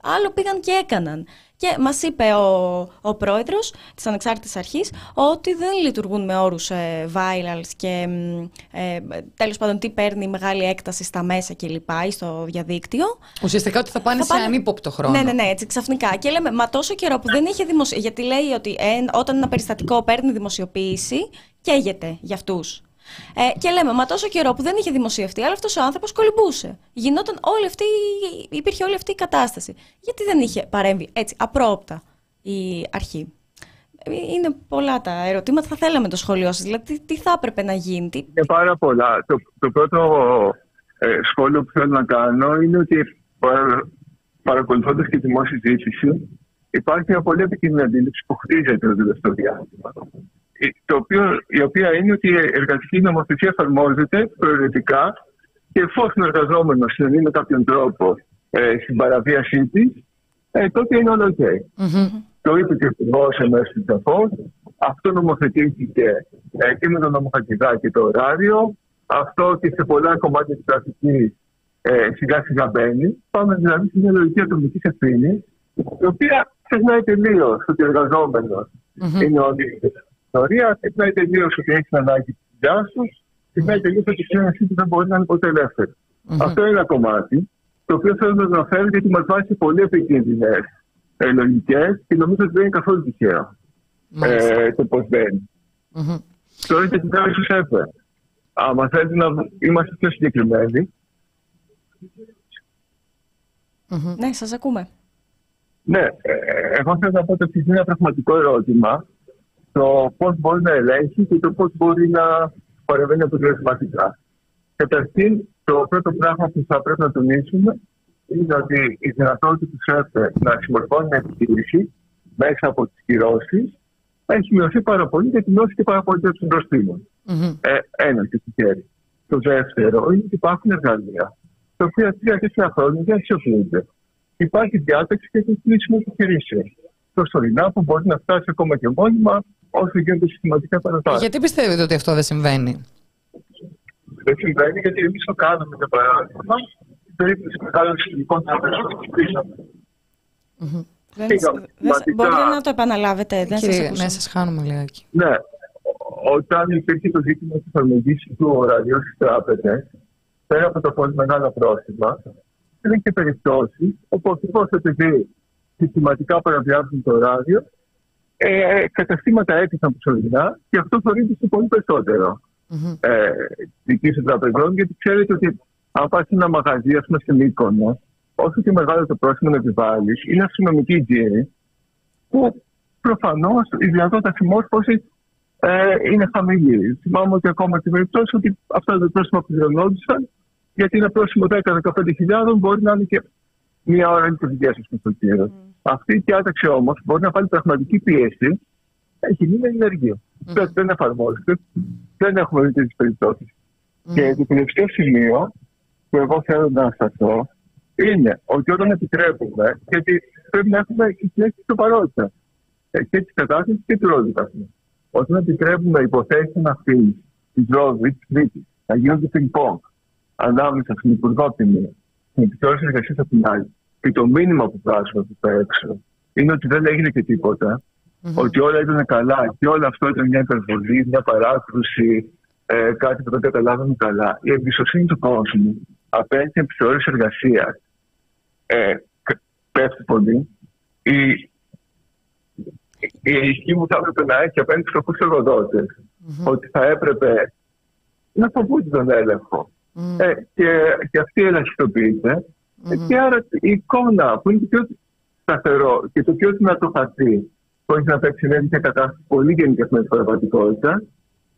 άλλο πήγαν και έκαναν. Και μας είπε ο, ο πρόεδρος της Ανεξάρτητης Αρχής ότι δεν λειτουργούν με όρους ε, virals και ε, τέλος πάντων τι παίρνει μεγάλη έκταση στα μέσα κλπ. ή στο διαδίκτυο. Ουσιαστικά ότι θα πάνε Θα σε πάνε- ανύποπτο χρόνο. Ναι, ναι, ναι, έτσι ξαφνικά. Και λέμε, μα τόσο καιρό που δεν είχε δημοσιοποιήσει. Γιατί λέει ότι ε, όταν ένα περιστατικό παίρνει δημοσιοποίηση, καίγεται για αυτούς. Ε, και λέμε, μα τόσο καιρό που δεν είχε δημοσιευτεί, αλλά αυτός ο άνθρωπος κολυμπούσε. Γινόταν όλη αυτή, υπήρχε όλη αυτή η κατάσταση. Γιατί δεν είχε παρέμβει έτσι απρόοπτα η αρχή; Ε, Είναι πολλά τα ερωτήματα. Θα θέλαμε το σχολείο σας. Δηλαδή, τι, τι θα έπρεπε να γίνει, τι, Είναι πάρα πολλά. Το, το πρώτο ε, σχόλιο που θέλω να κάνω είναι ότι παρα, παρακολουθώντας και τη δημόσια συζήτηση υπάρχει μια πολύ επικίνδυνη αντίληψη που χτίζεται το τελευταίο διάστημα. Ε, Το οποίο, η οποία είναι ότι η εργατική νομοθεσία εφαρμόζεται προαιρετικά και εφόσον ο εργαζόμενος συνενεί με κάποιον τρόπο ε, στην παραβίασή της, ε, τότε είναι όλο OK. Το είπε και ο Υπουργός εμέσω σαφώ. Αυτό νομοθετήθηκε ε, και με το νομοθετικά το ωράριο. Αυτό και σε πολλά κομμάτια της πρακτικής ε, σιγά σιγά μπαίνει. Πάμε δηλαδή σε μια λογική ατομική ευθύνη, η οποία ξεχνάει τελείως ότι ο εργαζόμενος είναι ο αντίθετο ιστορία, ξεχνάει τελείω ότι έχεις την ανάγκη τη δουλειά του, ξεχνάει τελείω ότι ξέρει εσύ ότι δεν μπορεί να είναι ποτέ ελεύθερο. Αυτό είναι ένα κομμάτι, το οποίο θέλω να το αναφέρω γιατί μας βάζει σε πολύ επικίνδυνες ε, λογικέ και νομίζω ότι δεν είναι καθόλου τυχαίο Μάλιστα. ε, το πώς μπαίνει. Μμμ. Τώρα και την κάνει του ΕΠΕ. Άμα θέλετε να είμαστε πιο συγκεκριμένοι, Ναι, σας ακούμε. ναι, ε, εγώ θέλω να πω ότι είναι ένα πραγματικό ερώτημα το πώς μπορεί να ελέγχει και το πώς μπορεί να παρεμβαίνει αποτελεσματικά. Καταρχήν, το πρώτο πράγμα που θα πρέπει να τονίσουμε είναι ότι η δυνατότητα του ΣΕΠΕ να συμμορφώνει με επιχείρηση μέσα από τις κυρώσεις έχει μειωθεί πάρα πολύ και την μειώσει και πάρα πολύ των προστήμων. Μμμ. Ε, ένα και στο χέρι. Το δεύτερο είναι ότι υπάρχουν εργαλεία τα οποία τρία-τέσσερα χρόνια δεν αξιοποιούνται. Υπάρχει διάταξη και το κλείσιμο επιχειρήσεων. Προσωρινά που μπορεί να φτάσει ακόμα και μόνιμα όσο γίνονται συστηματικά παρατάσεις. Γιατί πιστεύετε ότι αυτό δεν συμβαίνει; Δεν συμβαίνει γιατί εμείς το κάναμε για παράδειγμα. Στην περίπτωση μεγάλων συλλογικών τραπεζών και κλείσαμε. Δεν, Πήγαμε δεν- συστηματικά. μπορείτε να το επαναλάβετε, δεν σας Κύριε, ακούσα. ναι, σας χάνουμε λιγάκι. Ναι, Ό- όταν υπήρχε το ζήτημα της εφαρμογής του ωραρίου στι τράπεζε, πέρα από τα πολύ μεγάλα πρόστιμα, υπήρχαν και περιπτώσεις όπου ακριβώς επειδή συστηματικά παραβιάζουν το ωράριο, ε, καταστήματα έπειθαν προσωρινά και αυτό θορύβησε πολύ περισσότερο Μμμ. ε, δική των τραπεζών, γιατί ξέρετε ότι αν πας σε ένα μαγαζί, ας πούμε, στην Μύκονο, όσο και μεγάλο το πρόστιμο να επιβάλλεις, είναι αστυνομική τζίρη, που προφανώς η δυνατότητα συμμόρφωσης ε, είναι χαμηλή. Θυμάμαι ότι ακόμα και περιπτώσει ότι αυτά τα πρόστιμα που πληρωνόντουσαν, γιατί ένα πρόστιμο 10-15 μπορεί να είναι και μία ώρα λειτουργία σας στο κύριο. Αυτή η διάταξη όμως μπορεί να βάλει πραγματική πίεση. Έχει μείνει ενεργείο. Δεν, δεν εφαρμόζεται. Δεν έχουμε δει τέτοιες περιπτώσεις. Και το τελευταίο σημείο που εγώ θέλω να σταθώ είναι ότι όταν επιτρέπουμε, γιατί πρέπει να έχουμε και τη σοβαρότητα ε, και της κατάστασης και του ρόλου καθένα. όταν επιτρέπουμε υποθέσεις αυτή της Ρόζη, της Τρίτη, να γίνονται πινκ-πονγκ ανάμεσα στην Υπουργό από τη μία, στην Επιτροπή Εργασία από την άλλη, και το μήνυμα που βγάζουμε από τα έξω είναι ότι δεν έγινε και τιποτα ότι όλα ήταν καλά και όλο αυτό ήταν μια υπερβολή, μια παράκρουση, ε, κάτι που δεν καταλάβαμε καλά. Η εμπιστοσύνη του κόσμου απέναντι στην επιθεώρηση εργασίας ε, πέφτει πολύ. Η, η ισχύ μου θα έπρεπε να έχει απέναντι στους φτωχού εργοδότε ότι θα έπρεπε να φοβούνται τον έλεγχο. Ε, και, και αυτή ελαχιστοποιείται. Ε, και άρα η εικόνα που είναι το πιο σταθερό και το πιο δυνατό χαρτί που έχει να παίξει μια κατάσταση πολύ γενικά στην πραγματικότητα,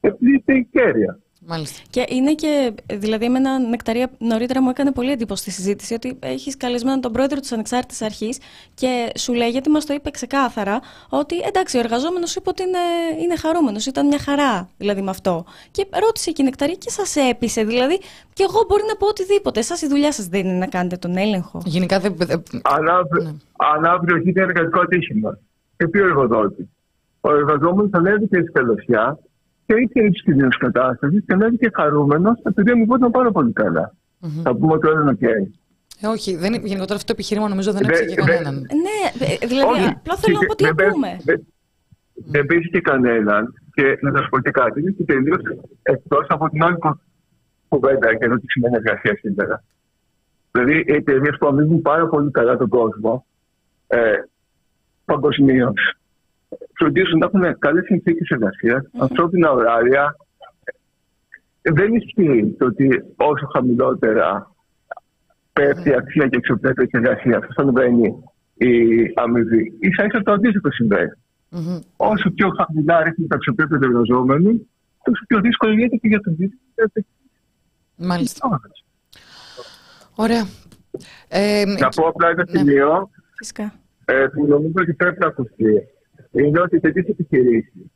επειδή η κέρια. Μάλιστα. Και είναι και, δηλαδή, εμένα νεκταρία νωρίτερα μου έκανε πολύ εντύπωση στη συζήτηση ότι έχεις καλεσμένο τον πρόεδρο της Ανεξάρτητης Αρχής και σου λέει, γιατί μας το είπε ξεκάθαρα, ότι εντάξει, ο εργαζόμενος είπε ότι είναι, είναι χαρούμενος, ήταν μια χαρά δηλαδή με αυτό. Και ρώτησε και η νεκταρία και σας έπεισε. Δηλαδή, και εγώ μπορεί να πω οτιδήποτε. Εσάς η δουλειά σας δεν είναι να κάνετε τον έλεγχο. Γενικά δεν. Αν αύριο έχει εργατικό ατύχημα και πει ο εργοδότη, ο εργαζόμενος ανέβηκε στη καλωσιά και ήξερε τη κοινή κατάστασης και ανέβηκε χαρούμενος επειδή μου πάρα πολύ καλά. Mm-hmm. Θα πούμε ότι όλα είναι Ε, όχι, δεν, γενικότερα αυτό το επιχείρημα νομίζω δεν έπεισε και κανέναν. Ναι, δηλαδή απλά θέλω να πω τι ακούμε. Δεν πείσει και κανέναν και να σας πω και κάτι. Είναι και τελείως εκτός από την άλλη κουβέντα και εδώ τι σημαίνει εργασία σήμερα. Δηλαδή, οι εταιρείες που αμήνουν πάρα πολύ καλά τον κόσμο ε, παγκοσμίως φροντίζουν να έχουν καλές συνθήκες εργασίας, ανθρώπινα ωράρια. Δεν ισχύει το ότι όσο χαμηλότερα πέφτει η αξία και εξωπρέπεια τη εργασία, αυτό συμβαίνει η αμοιβή. σα ίσα το αντίστοιχο Όσο πιο χαμηλά ρίχνει τα αξιοπρέπεια του εργαζόμενου, τόσο πιο δύσκολο γίνεται και για τον ίδιο. Μάλιστα. Ωραία. Ε, να πω απλά ένα ναι. σημείο ε, που νομίζω ότι πρέπει να ακουστεί είναι ότι τέτοιε επιχειρήσεις,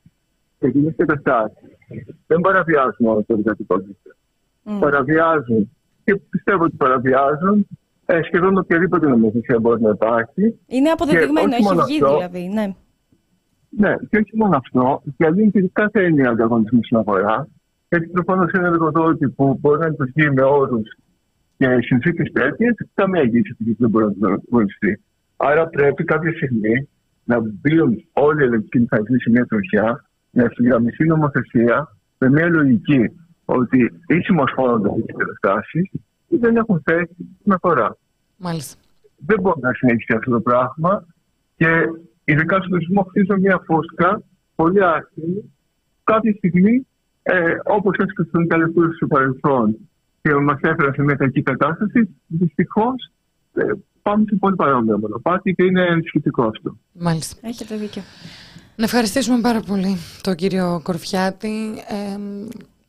τέτοιε καταστάσει δεν παραβιάζουν μόνο το εργατικό δίκαιο. Mm. Παραβιάζουν και πιστεύω ότι παραβιάζουν ε, σχεδόν οποιαδήποτε νομοθεσία μπορεί να υπάρχει. Είναι αποδεδειγμένο, έχει βγει αυτό, δηλαδή. Ναι. ναι, και όχι μόνο αυτό, διαλύει και κάθε έννοια ανταγωνισμού στην αγορά. Γιατί προφανώς ένα εργοδότη που μπορεί να λειτουργεί με όρους και συνθήκες τέτοιες, καμία εγγύηση που δεν μπορεί να αγωνιστεί. Άρα πρέπει κάποια στιγμή να μπουν όλοι οι ελεγκτικοί μηχανισμοί σε μια τροχιά, να ευθυγραμμιστεί νομοθεσία με μια λογική ότι ή συμμορφώνονται με τι καταστάσει ή δεν έχουν θέση στην αγορά. Μάλιστα. Δεν μπορεί να συνεχίσει αυτό το πράγμα και ειδικά στον τουρισμό χτίζουν μια φούσκα πολύ άσχημη κάποια στιγμή, ε, όπως έσκασε τον τελευταίο στο παρελθόν και μας έφερε σε μια κακή κατάσταση, δυστυχώς ε, πάμε σε πολύ παρόμοιο μονοπάτι και είναι ενισχυτικό αυτό. Μάλιστα. Έχετε δίκιο. Να ευχαριστήσουμε πάρα πολύ τον κύριο Κορφιάτη ε,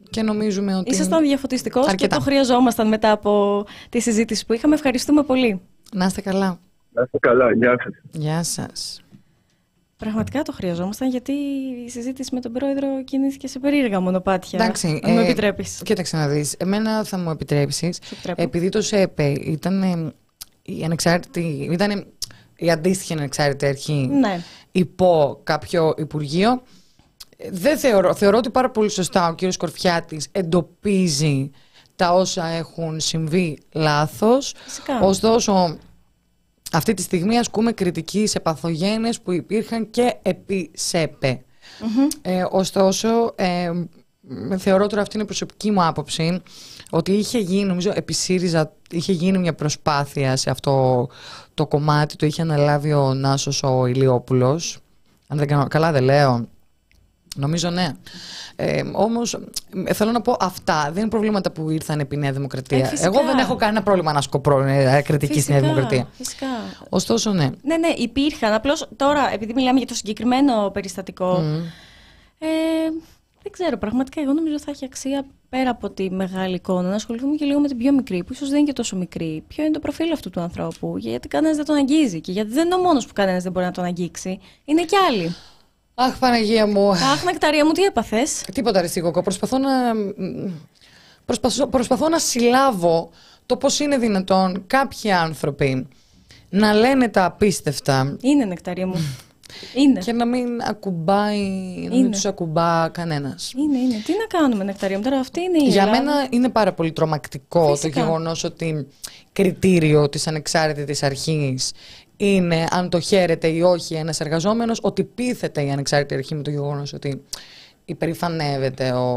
και νομίζουμε ότι... Ήσασταν διαφωτιστικός και το χρειαζόμασταν μετά από τη συζήτηση που είχαμε. Ευχαριστούμε πολύ. Να είστε καλά. Να είστε καλά. Γεια σας. Γεια σας. Πραγματικά το χρειαζόμασταν γιατί η συζήτηση με τον πρόεδρο κινήθηκε σε περίεργα μονοπάτια. Εντάξει, αν ε, μου επιτρέπεις. Κοίταξε να δεις. Εμένα θα μου επιτρέψεις. Επειδή το ΣΕΠΕ ήταν η ανεξάρτητη, ήταν η αντίστοιχη ανεξάρτητη αρχή ναι. υπό κάποιο υπουργείο. Δεν θεωρώ, θεωρώ ότι πάρα πολύ σωστά ο κύριος Κορφιάτης εντοπίζει τα όσα έχουν συμβεί λάθος. Φυσικά. Ωστόσο, αυτή τη στιγμή ασκούμε κριτική σε παθογένες που υπήρχαν και επί ΣΕΠΕ. Ε, ωστόσο, ε, θεωρώ τώρα αυτή είναι η προσωπική μου άποψη ότι είχε γίνει, νομίζω επί ΣΥΡΙΖΑ είχε γίνει μια προσπάθεια σε αυτό το κομμάτι, το είχε αναλάβει ο Νάσος ο Ηλιόπουλος. Αν δεν κάνω, καλά δεν λέω. Νομίζω ναι. Ε, Όμως θέλω να πω αυτά. Δεν είναι προβλήματα που ήρθαν επί Νέα Δημοκρατία. Ε, Εγώ δεν έχω κανένα πρόβλημα να σκοπρώ ε, κριτική στη Νέα Δημοκρατία. Φυσικά. Ωστόσο, ναι. Ναι, ναι, υπήρχαν. Απλώς τώρα, επειδή μιλάμε για το συγκεκριμένο περιστατικό. Ε, δεν ξέρω, πραγματικά εγώ νομίζω θα έχει αξία πέρα από τη μεγάλη εικόνα να ασχοληθούμε και λίγο με την πιο μικρή, που ίσως δεν είναι και τόσο μικρή. Ποιο είναι το προφίλ αυτού του ανθρώπου, γιατί κανένας δεν τον αγγίζει και γιατί δεν είναι ο μόνος που κανένας δεν μπορεί να τον αγγίξει. Είναι και άλλοι. Αχ, Παναγία μου. Αχ, Νεκταρία μου, τι έπαθες; Τίποτα, Αριστικόκο. Προσπαθώ να. Προσπαθώ, προσπαθώ να συλλάβω το πώς είναι δυνατόν κάποιοι άνθρωποι να λένε τα απίστευτα. Είναι νεκταρία μου. Είναι. Και να μην ακουμπάει, να μην Είναι. τους ακουμπά κανένας. Είναι, είναι. Τι να κάνουμε, Νεκταρία μου. Τώρα αυτή είναι η Για Ελλάδα. μένα είναι πάρα πολύ τρομακτικό Φυσικά. το γεγονός ότι κριτήριο της ανεξάρτητης αρχής είναι αν το χαίρεται ή όχι ένας εργαζόμενος, ότι πείθεται η ανεξάρτητη αρχή με το γεγονός ότι υπερηφανεύεται ο,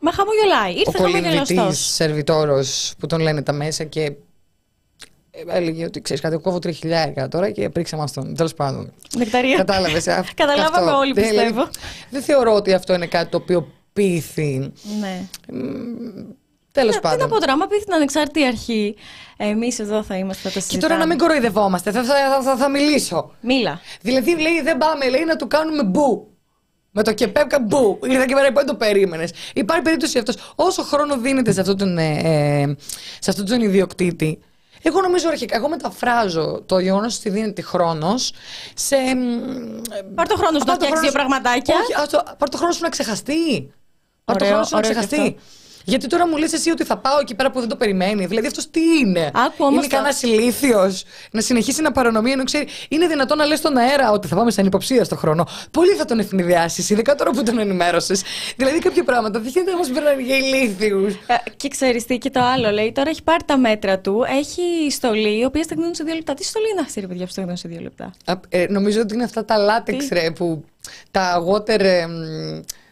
Μα χαμογελάει. ο Ήρθε χαμογελαστός. κολυμβητής σερβιτόρος που τον λένε τα μέσα και έλεγε ότι ξέρεις κάτι, κόβω τρία χιλιάρικα τώρα και πρίξε μας τον. Τέλος πάντων. Νεκταρία. Κατάλαβες. Καταλάβαμε όλοι, πιστεύω. Δεν θεωρώ ότι αυτό είναι κάτι το οποίο πείθει. Ναι. Τέλος Τι να πάντων. πω τώρα, άμα πει την ανεξάρτητη αρχή, εμείς εδώ θα είμαστε, θα τα Και συζητάμε. τώρα να μην κοροϊδευόμαστε, θα, θα, θα, θα, θα μιλήσω. Μίλα. Δηλαδή, λέει, δεν πάμε, λέει, να του κάνουμε μπου. Με το κεπέπκα μπου. Ήρθα και πέρα, δεν το περίμενες. Υπάρχει περίπτωση αυτός. Όσο χρόνο δίνεται σε αυτόν τον, ε, ε, σε αυτόν τον ιδιοκτήτη, εγώ νομίζω αρχικά, εγώ μεταφράζω το γεγονός ότι δίνεται χρόνος σε. Πάρ' το χρόνος σου να φτιάξεις δύο πραγματάκια. Όχι, ας το, πάρ' το χρόνος σου να ξεχαστεί. Πάρ' το Ωραίο, χρόνος σου να ωραίο και ξεχαστεί. αυτό. Γιατί τώρα μου λες εσύ ότι θα πάω εκεί πέρα που δεν το περιμένει. Δηλαδή αυτός τι είναι; Άκου όμως είναι το- κανένας ηλίθιος να συνεχίσει να παρανομεί ενώ ξέρει. Είναι δυνατόν να λες στον αέρα ότι θα πάμε σαν υποψία στο χρόνο. Πολύ θα τον ευνηδιάσεις, ειδικά τώρα που τον ενημέρωσες. δηλαδή κάποια πράγματα δεν γίνεται να μας περνάνε για ηλίθιους. Ε, και ξέρεις τι, και το άλλο λέει. Τώρα έχει πάρει τα μέτρα του. Έχει στολή, η οποία στεγνούν σε δύο λεπτά. Τι στολή είναι αυτή, ρε παιδιά, που στεγνούν σε δύο λεπτά; Ε, νομίζω ότι είναι αυτά τα λάτεξ Τι; ρε που. Τα water.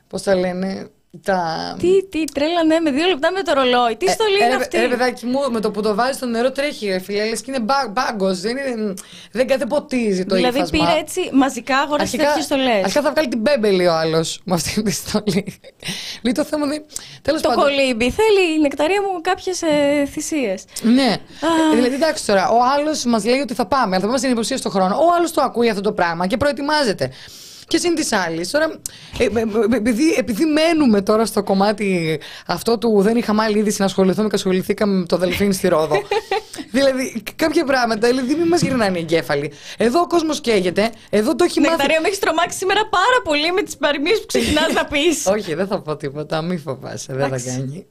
Πώς τα λένε. Τα... Τι, τι, τρέλα, ναι, με δύο λεπτά με το ρολόι. Τι στολή Ε, είναι ρε, αυτή; Ρε παιδάκι μου, με το που το βάζεις στο νερό τρέχει, ρε φίλε. Λες και είναι μπάγκος. Δεν, είναι, δεν, δεν ποτίζει το δηλαδή ύφασμα. πήρε έτσι μαζικά αγόρασε τέτοιες στολές. αρχικά θα βγάλει την μπέμπελη ο άλλος με αυτή τη στολή. Λέει το θέμα δεν. Τέλος Το πάντων. κολύμπι θέλει η νεκταρία μου κάποιες ε, θυσίες. Ναι. Ε, δηλαδή, εντάξει τώρα, ο άλλος μας λέει ότι θα πάμε, αλλά θα πάμε στην υποψία στον χρόνο. Ο άλλος το ακούει αυτό το πράγμα και προετοιμάζεται. Και συν της άλλης, τώρα, ε, ε, ε, επειδή, επειδή μένουμε τώρα στο κομμάτι αυτό του δεν είχαμε άλλη είδηση να ασχοληθούμε και ασχοληθήκαμε με το Δελφίνι στη Ρόδο. δηλαδή, κάποια πράγματα, δηλαδή, μην μας γυρνάνε οι εγκέφαλοι. Εδώ ο κόσμος καίγεται, εδώ το έχει μάθει. Νεκταρία μου έχεις τρομάξει σήμερα πάρα πολύ με τις παροιμίες που ξεκινάς να πεις. Όχι, δεν θα πω τίποτα, μη φοβάσαι, δεν θα Εντάξει. κάνει.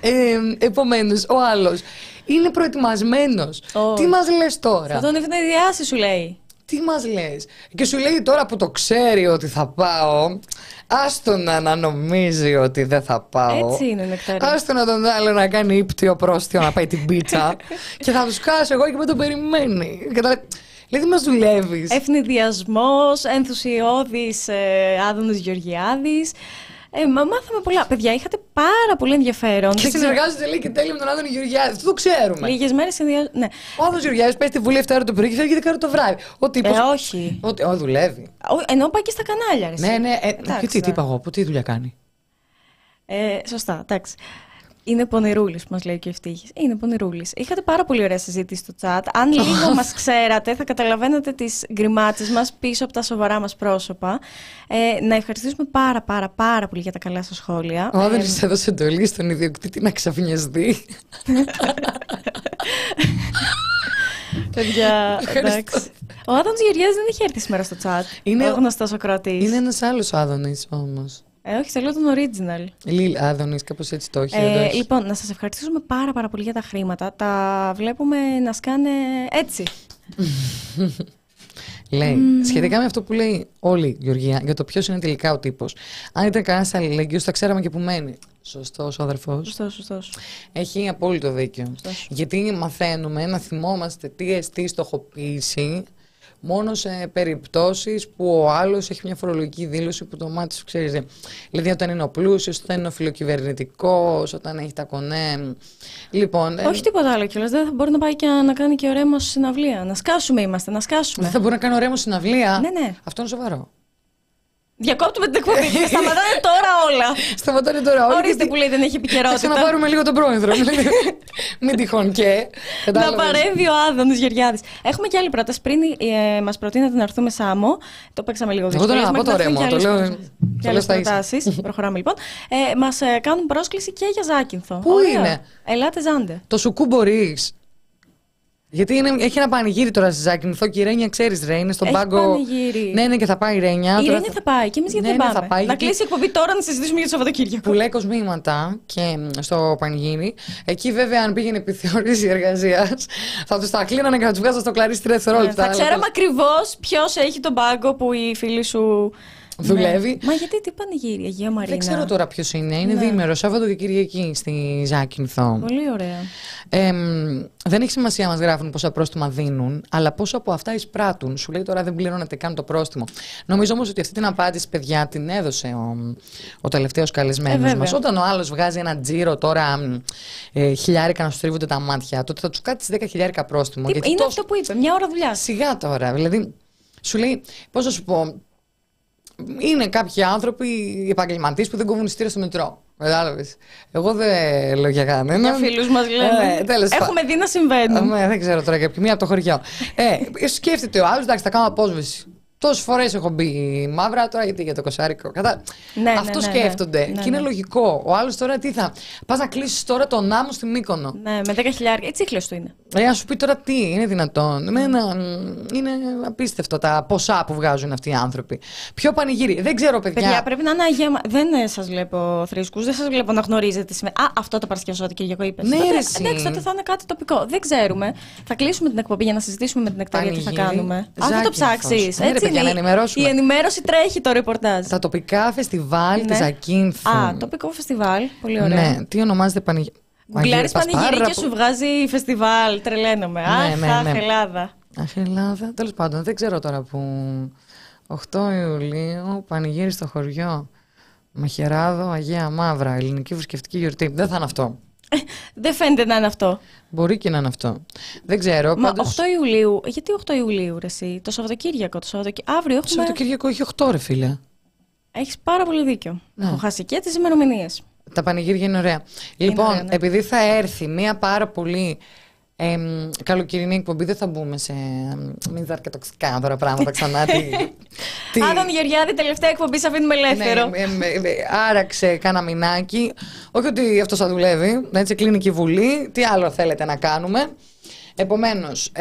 Ε, Επομένως, ο άλλος είναι προετοιμασμένος. Ω. Τι μας λες τώρα; Θα τον ευνηδιάσει, σου λέει. Τι μας λες; Και σου λέει τώρα που το ξέρει ότι θα πάω, άστο να, να νομίζει ότι δεν θα πάω. Έτσι είναι, Νεκταρία. Άστο να τον άλλο να κάνει ύπτιο πρόστιο να πάει την πίτσα. και θα τους σκάσω εγώ και με τον περιμένει. Κατάλα- Δηλαδή μας δουλεύεις. Ευνηδιασμός, ενθουσιώδης ε, Άδωνος Γεωργιάδης. Ε, μα μάθαμε πολλά. Παιδιά, είχατε πάρα πολύ ενδιαφέρον. και συνεργάζεται λέει και τέλεια με τον Άδωνη Γεωργιάδης. Αυτό το ξέρουμε. Λίγες μέρες συνδυα... Ναι. Ο Άδωνος Γεωργιάδης πάει στη Βουλή 7 ώρα το πρωί και φεύγει 10 ώρα το βράδυ. Ο τύπος... Ε, όχι. Ότι, ο, δουλεύει. Ο- Ενώ πάει και στα κανάλια, ρε. Ναι, εσύ. ναι. Ε, Εντάξει, και τι, τι τώρα. είπα εγώ, που τι δουλειά κάνει. Ε, σωστά, εντάξει. Είναι πονηρούλης που μας λέει και ο Ευτύχη. Είναι πονηρούλης. Είχατε πάρα πολύ ωραία συζήτηση στο chat. Αν λίγο μας ξέρατε, θα καταλαβαίνατε τις γκριμάτσες μας πίσω από τα σοβαρά μας πρόσωπα. Ε, να ευχαριστήσουμε πάρα πάρα πάρα πολύ για τα καλά σας σχόλια. Ο Ε, Άδωνης έδωσε εντολή στον ιδιοκτήτη να ξαφνιαστεί. παιδιά, Ευχαριστώ. εντάξει. Ο Άδωνο Γεωργιάδης δεν έχει έρθει σήμερα στο chat. Είναι- ο γνωστός Σοκράτη. Είναι ένας άλλος Άδωνης όμως. Ε, όχι, θέλω τον original. Λίλ Άδωνη, κάπως έτσι το έχει. εδώ Ε, έχει. λοιπόν, να σας ευχαριστήσουμε πάρα πάρα πολύ για τα χρήματα. Τα βλέπουμε να σκάνε έτσι. Λέει, σχετικά με αυτό που λέει όλη η Γεωργία, για το ποιος είναι τελικά ο τύπος. Αν ήταν κανένας αλληλεγγύο, θα ξέραμε και που μένει. Σωστός ο αδερφό. Σωστός, σωστός. Έχει απόλυτο δίκιο. Σωστός. Γιατί μαθαίνουμε να θυμόμαστε τι εστί στοχοποίηση μόνο σε περιπτώσεις που ο άλλος έχει μια φορολογική δήλωση που το μάτι σου ξέρεις. δε. Δηλαδή όταν είναι ο πλούσιος, όταν είναι ο φιλοκυβερνητικός, όταν έχει τα κονέ. Λοιπόν, ε, Όχι τίποτα άλλο κιόλας. Δεν θα μπορεί να πάει και να κάνει και ο Ρέμο συναυλία. Να σκάσουμε είμαστε, να σκάσουμε. δεν θα μπορεί να κάνει ωραίο συναυλία. Ναι, ναι. Αυτό είναι σοβαρό. Διακόπτουμε την εκπομπή. και Σταματάνε τώρα όλα. Σταματάνε τώρα όλοι. Ορίστε γιατί- που λέει δεν έχει Θα επικαιρότητα. ξαναπάρουμε λίγο τον πρόεδρο. Μην τυχόν και. Να Κατάλαβες. παρέμβει ο Άδωνο Γεωργιάδης. Έχουμε και άλλη πρόταση. Πριν ε, μας προτείνατε να έρθουμε Σάμο, το παίξαμε λίγο Εγώ δύσκολα. τώρα να πω το ρέμο, το λέω- το Και λέω άλλες στα ίσα. προτάσεις. Προχωράμε λοιπόν. Ε, μας κάνουν πρόσκληση και για Ζάκυνθο. Πού Ωραίο. είναι; Ελάτε Ζάντε. Το σουκού μπορείς; Γιατί είναι, έχει ένα πανηγύρι τώρα στη Ζάκυνθο και η Ρένια, ξέρεις, ρε, είναι στον Έχει πάγκο. πανηγύρι. Ναι, ναι, και θα πάει η Ρένια. Η Τώρα Ρένια θα πάει και εμείς γιατί Ναι, δεν ναι, πάμε; θα πάει, να γιατί- κλείσει η εκπομπή τώρα να συζητήσουμε για το Σαββατοκύριακο. που λέει κοσμήματα και μ, στο πανηγύρι. Εκεί βέβαια, αν πήγαινε επιθεώρηση εργασίας, θα τους τα κλείνανε και θα τους βγάζανε στο κλαρί στη δευτερόλεπτα. θα Αλλά ξέραμε τέλος- ακριβώς ποιος έχει τον πάγκο που η φίλη σου. Δουλεύει. Ναι. Μα γιατί τι πανηγύρι, Αγία Μαρίνα. Δεν ξέρω τώρα ποιος είναι. Είναι Ναι. διήμερο, Σάββατο και Κυριακή στη Ζάκυνθο. Πολύ ωραία. Ε, μ, δεν έχει σημασία μας γράφουν πόσα πρόστιμα δίνουν, αλλά πόσο από αυτά εισπράττουν. Σου λέει τώρα δεν πληρώνεται καν το πρόστιμο. Νομίζω όμως ότι αυτή την απάντηση, παιδιά, την έδωσε ο, ο τελευταίος καλεσμένος Ε, μας. βέβαια. Όταν ο άλλος βγάζει ένα τζίρο τώρα μ, ε, χιλιάρικα να σου τρίβονται τα μάτια, τότε θα τους κάτσεις 10 χιλιάρικα πρόστιμο. Τι- γιατί είναι τόσο- αυτό που είπε, μια ώρα δουλειάς. Σιγά τώρα. Δηλαδή, σου λέει, πώς να σου πω, είναι κάποιοι άνθρωποι επαγγελματίες που δεν κόβουν εισιτήρια στο μετρό. Κατάλαβες. Εγώ δεν λέω για κανέναν. Για φίλους μας λένε. Ε, τέλος πάντων. Έχουμε δει να συμβαίνουν. Ε, δεν ξέρω τώρα για ποιο, μία από το χωριό. ε, σκέφτεται ο άλλος, εντάξει, θα κάνω απόσβεση. Τόσες φορές έχω μπει μαύρα, τώρα γιατί για το κοσάρικο. Κατά... Ναι, ναι, Αυτό ναι, ναι. σκέφτονται. Ναι, και είναι ναι. λογικό. Ο άλλος τώρα τι θα. Πας να κλείσεις τώρα τον άμμο στη Μύκονο. Ναι, με 10 χιλιάρια. Έτσι τσίχλες του είναι. Ε, να σου πει τώρα τι, είναι δυνατόν. Εμένα, μ, είναι απίστευτο τα ποσά που βγάζουν αυτοί οι άνθρωποι. Ποιο πανηγύρι. Δεν ξέρω, παιδιά. Παιδιά, πρέπει να είναι αγία. Μα- Δεν σας βλέπω θρήσκου, δεν σας βλέπω να γνωρίζετε. τι σημαίνει. Α, αυτό το Παρασκευό Κυριακό είπες. Ναι, ρε, εσύ. Εντάξει, τότε θα είναι κάτι τοπικό. Δεν ξέρουμε. Θα κλείσουμε την εκπομπή για να συζητήσουμε με την εκταρία τι θα Πανηγύρι, κάνουμε. Α, θα το Ζάκυνθος. ψάξεις. Ναι, ρε, παιδιά, να ενημερώσουμε. Η ενημέρωση τρέχει το ρεπορτάζ. Τα τοπικά φεστιβάλ Ναι. της Ακίνθου. Α, τοπικό φεστιβάλ. Πολύ ωραία. Ναι, τι ονομάζεται πανηγύρι. Γκουγκλάρεις Πας πανηγύρι πάρα και πο- σου βγάζει φεστιβάλ. Τρελαίνομαι. Αχ, ναι, αχ, ναι. Ελλάδα. Αχ, Ελλάδα. Τέλος πάντων, δεν ξέρω τώρα που. 8 Ιουλίου, πανηγύρι στο χωριό. Μαχαιράδο, Αγία Μαύρα, ελληνική φουσκευτική γιορτή. Δεν θα είναι αυτό. Δεν φαίνεται να είναι αυτό. Μπορεί και να είναι αυτό. Δεν ξέρω. Μα πάντως, 8 Ιουλίου. Γιατί 8 Ιουλίου, ρε, εσύ; Το Σαββατοκύριακο. Το Σαββατοκύριακο. Αύριο Το έχουμε. Σαββατοκύριακο έχει 8, ρε φίλε. Έχεις πάρα πολύ δίκιο. Ναι. Έχω χάσει και τις ημερομηνίες. Τα πανηγύρια είναι ωραία. λοιπόν, ωραία, ναι. επειδή θα έρθει μία πάρα πολύ εμ, καλοκαιρινή εκπομπή, δεν θα μπούμε σε μην τοξικά τώρα πράγματα ξανά. τι, τι- Άδων Γεωργιάδη, τελευταία εκπομπή σε αφήνουμε ελεύθερο. Ναι, ε, ε, ε, άραξε κάνα μηνάκι. Όχι ότι αυτός θα δουλεύει. Έτσι κλείνει και η Βουλή. Τι άλλο θέλετε να κάνουμε; Επομένως,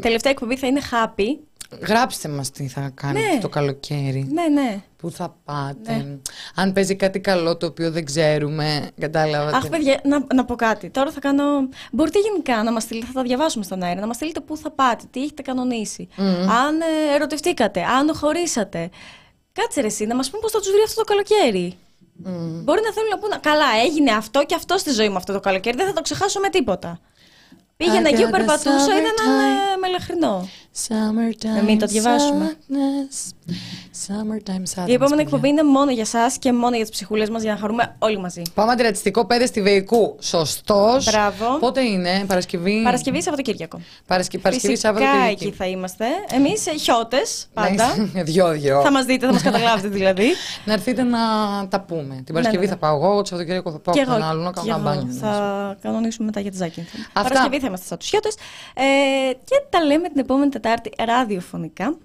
Τελευταία εκπομπή θα είναι happy. Γράψτε μας τι θα κάνετε Ναι. το καλοκαίρι. Ναι, ναι. Πού θα πάτε. Ναι. Αν παίζει κάτι καλό το οποίο δεν ξέρουμε. Κατάλαβατε. Αχ, παιδιά, να, να πω κάτι. Τώρα θα κάνω. Μπορείτε γενικά να μας στείλετε, θα τα διαβάσουμε στον αέρα, να μας στείλετε πού θα πάτε, τι έχετε κανονίσει. Αν ε, ερωτευτήκατε, αν χωρίσατε. Κάτσε ρε εσύ, να μας πούμε πώς θα τους βρει αυτό το καλοκαίρι. Μπορεί να θέλουν να πούνε, καλά, έγινε αυτό και αυτό στη ζωή μου αυτό το καλοκαίρι, δεν θα το ξεχάσω με τίποτα. Πήγαινα I εκεί, got the περπατούσα, είδα ένα summertime. ε, μελαχρινό. Summertime. Να μην το διαβάσουμε. sadness. Summertime sadness. Η επόμενη παιδιά. εκπομπή είναι μόνο για εσά και μόνο για τις ψυχούλες μας για να χαρούμε όλοι μαζί. Πάμε αντιρατσιστικό 5 στη Βεϊκού. Σωστός. Μπράβο. Πότε είναι, Παρασκευή. Παρασκευή Σαββατοκύριακο. Παρασκε... Παρασκευή, Φυσικά Σάββατο και εκεί Κυριακή. θα είμαστε. Εμείς χιώτες πάντα. Δυο-δυο. θα μας δείτε, θα μας καταλάβετε δηλαδή. Να έρθετε να τα πούμε. Την Παρασκευή ναι, ναι. θα πάω εγώ, το Σαββατοκύριακο θα πάω και από εγώ. τον άλλο να και κάνω ένα εγώ. μπάνιο. Θα κανονίσουμε μετά για τη Ζάκη. Αυτά. Παρασκευή θα είμαστε σαν τους χιώτες. Ε, και τα λέμε την επόμενη Τετάρτη ραδιοφωνικά.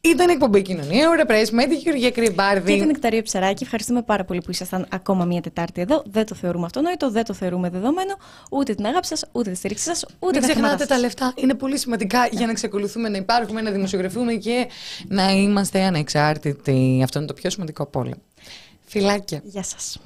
Ήταν η εκπομπή κοινωνία, ο Ρεπρέσ με τη Γεωργία Και Κρυμπάρδη. την Εκταρία Ψαράκη. Ευχαριστούμε πάρα πολύ που ήσασταν ακόμα μία Τετάρτη εδώ. Δεν το θεωρούμε αυτονόητο, δεν το θεωρούμε δεδομένο. Ούτε την αγάπη σας, ούτε τη στήριξη σας, ούτε Μην τα χρήματά ξεχνάτε σας. τα λεφτά. Είναι πολύ σημαντικά για να εξακολουθούμε να υπάρχουμε, να δημοσιογραφούμε και να είμαστε ανεξάρτητοι. Αυτό είναι το πιο σημαντικό από όλα. Φιλάκια. Γεια σας.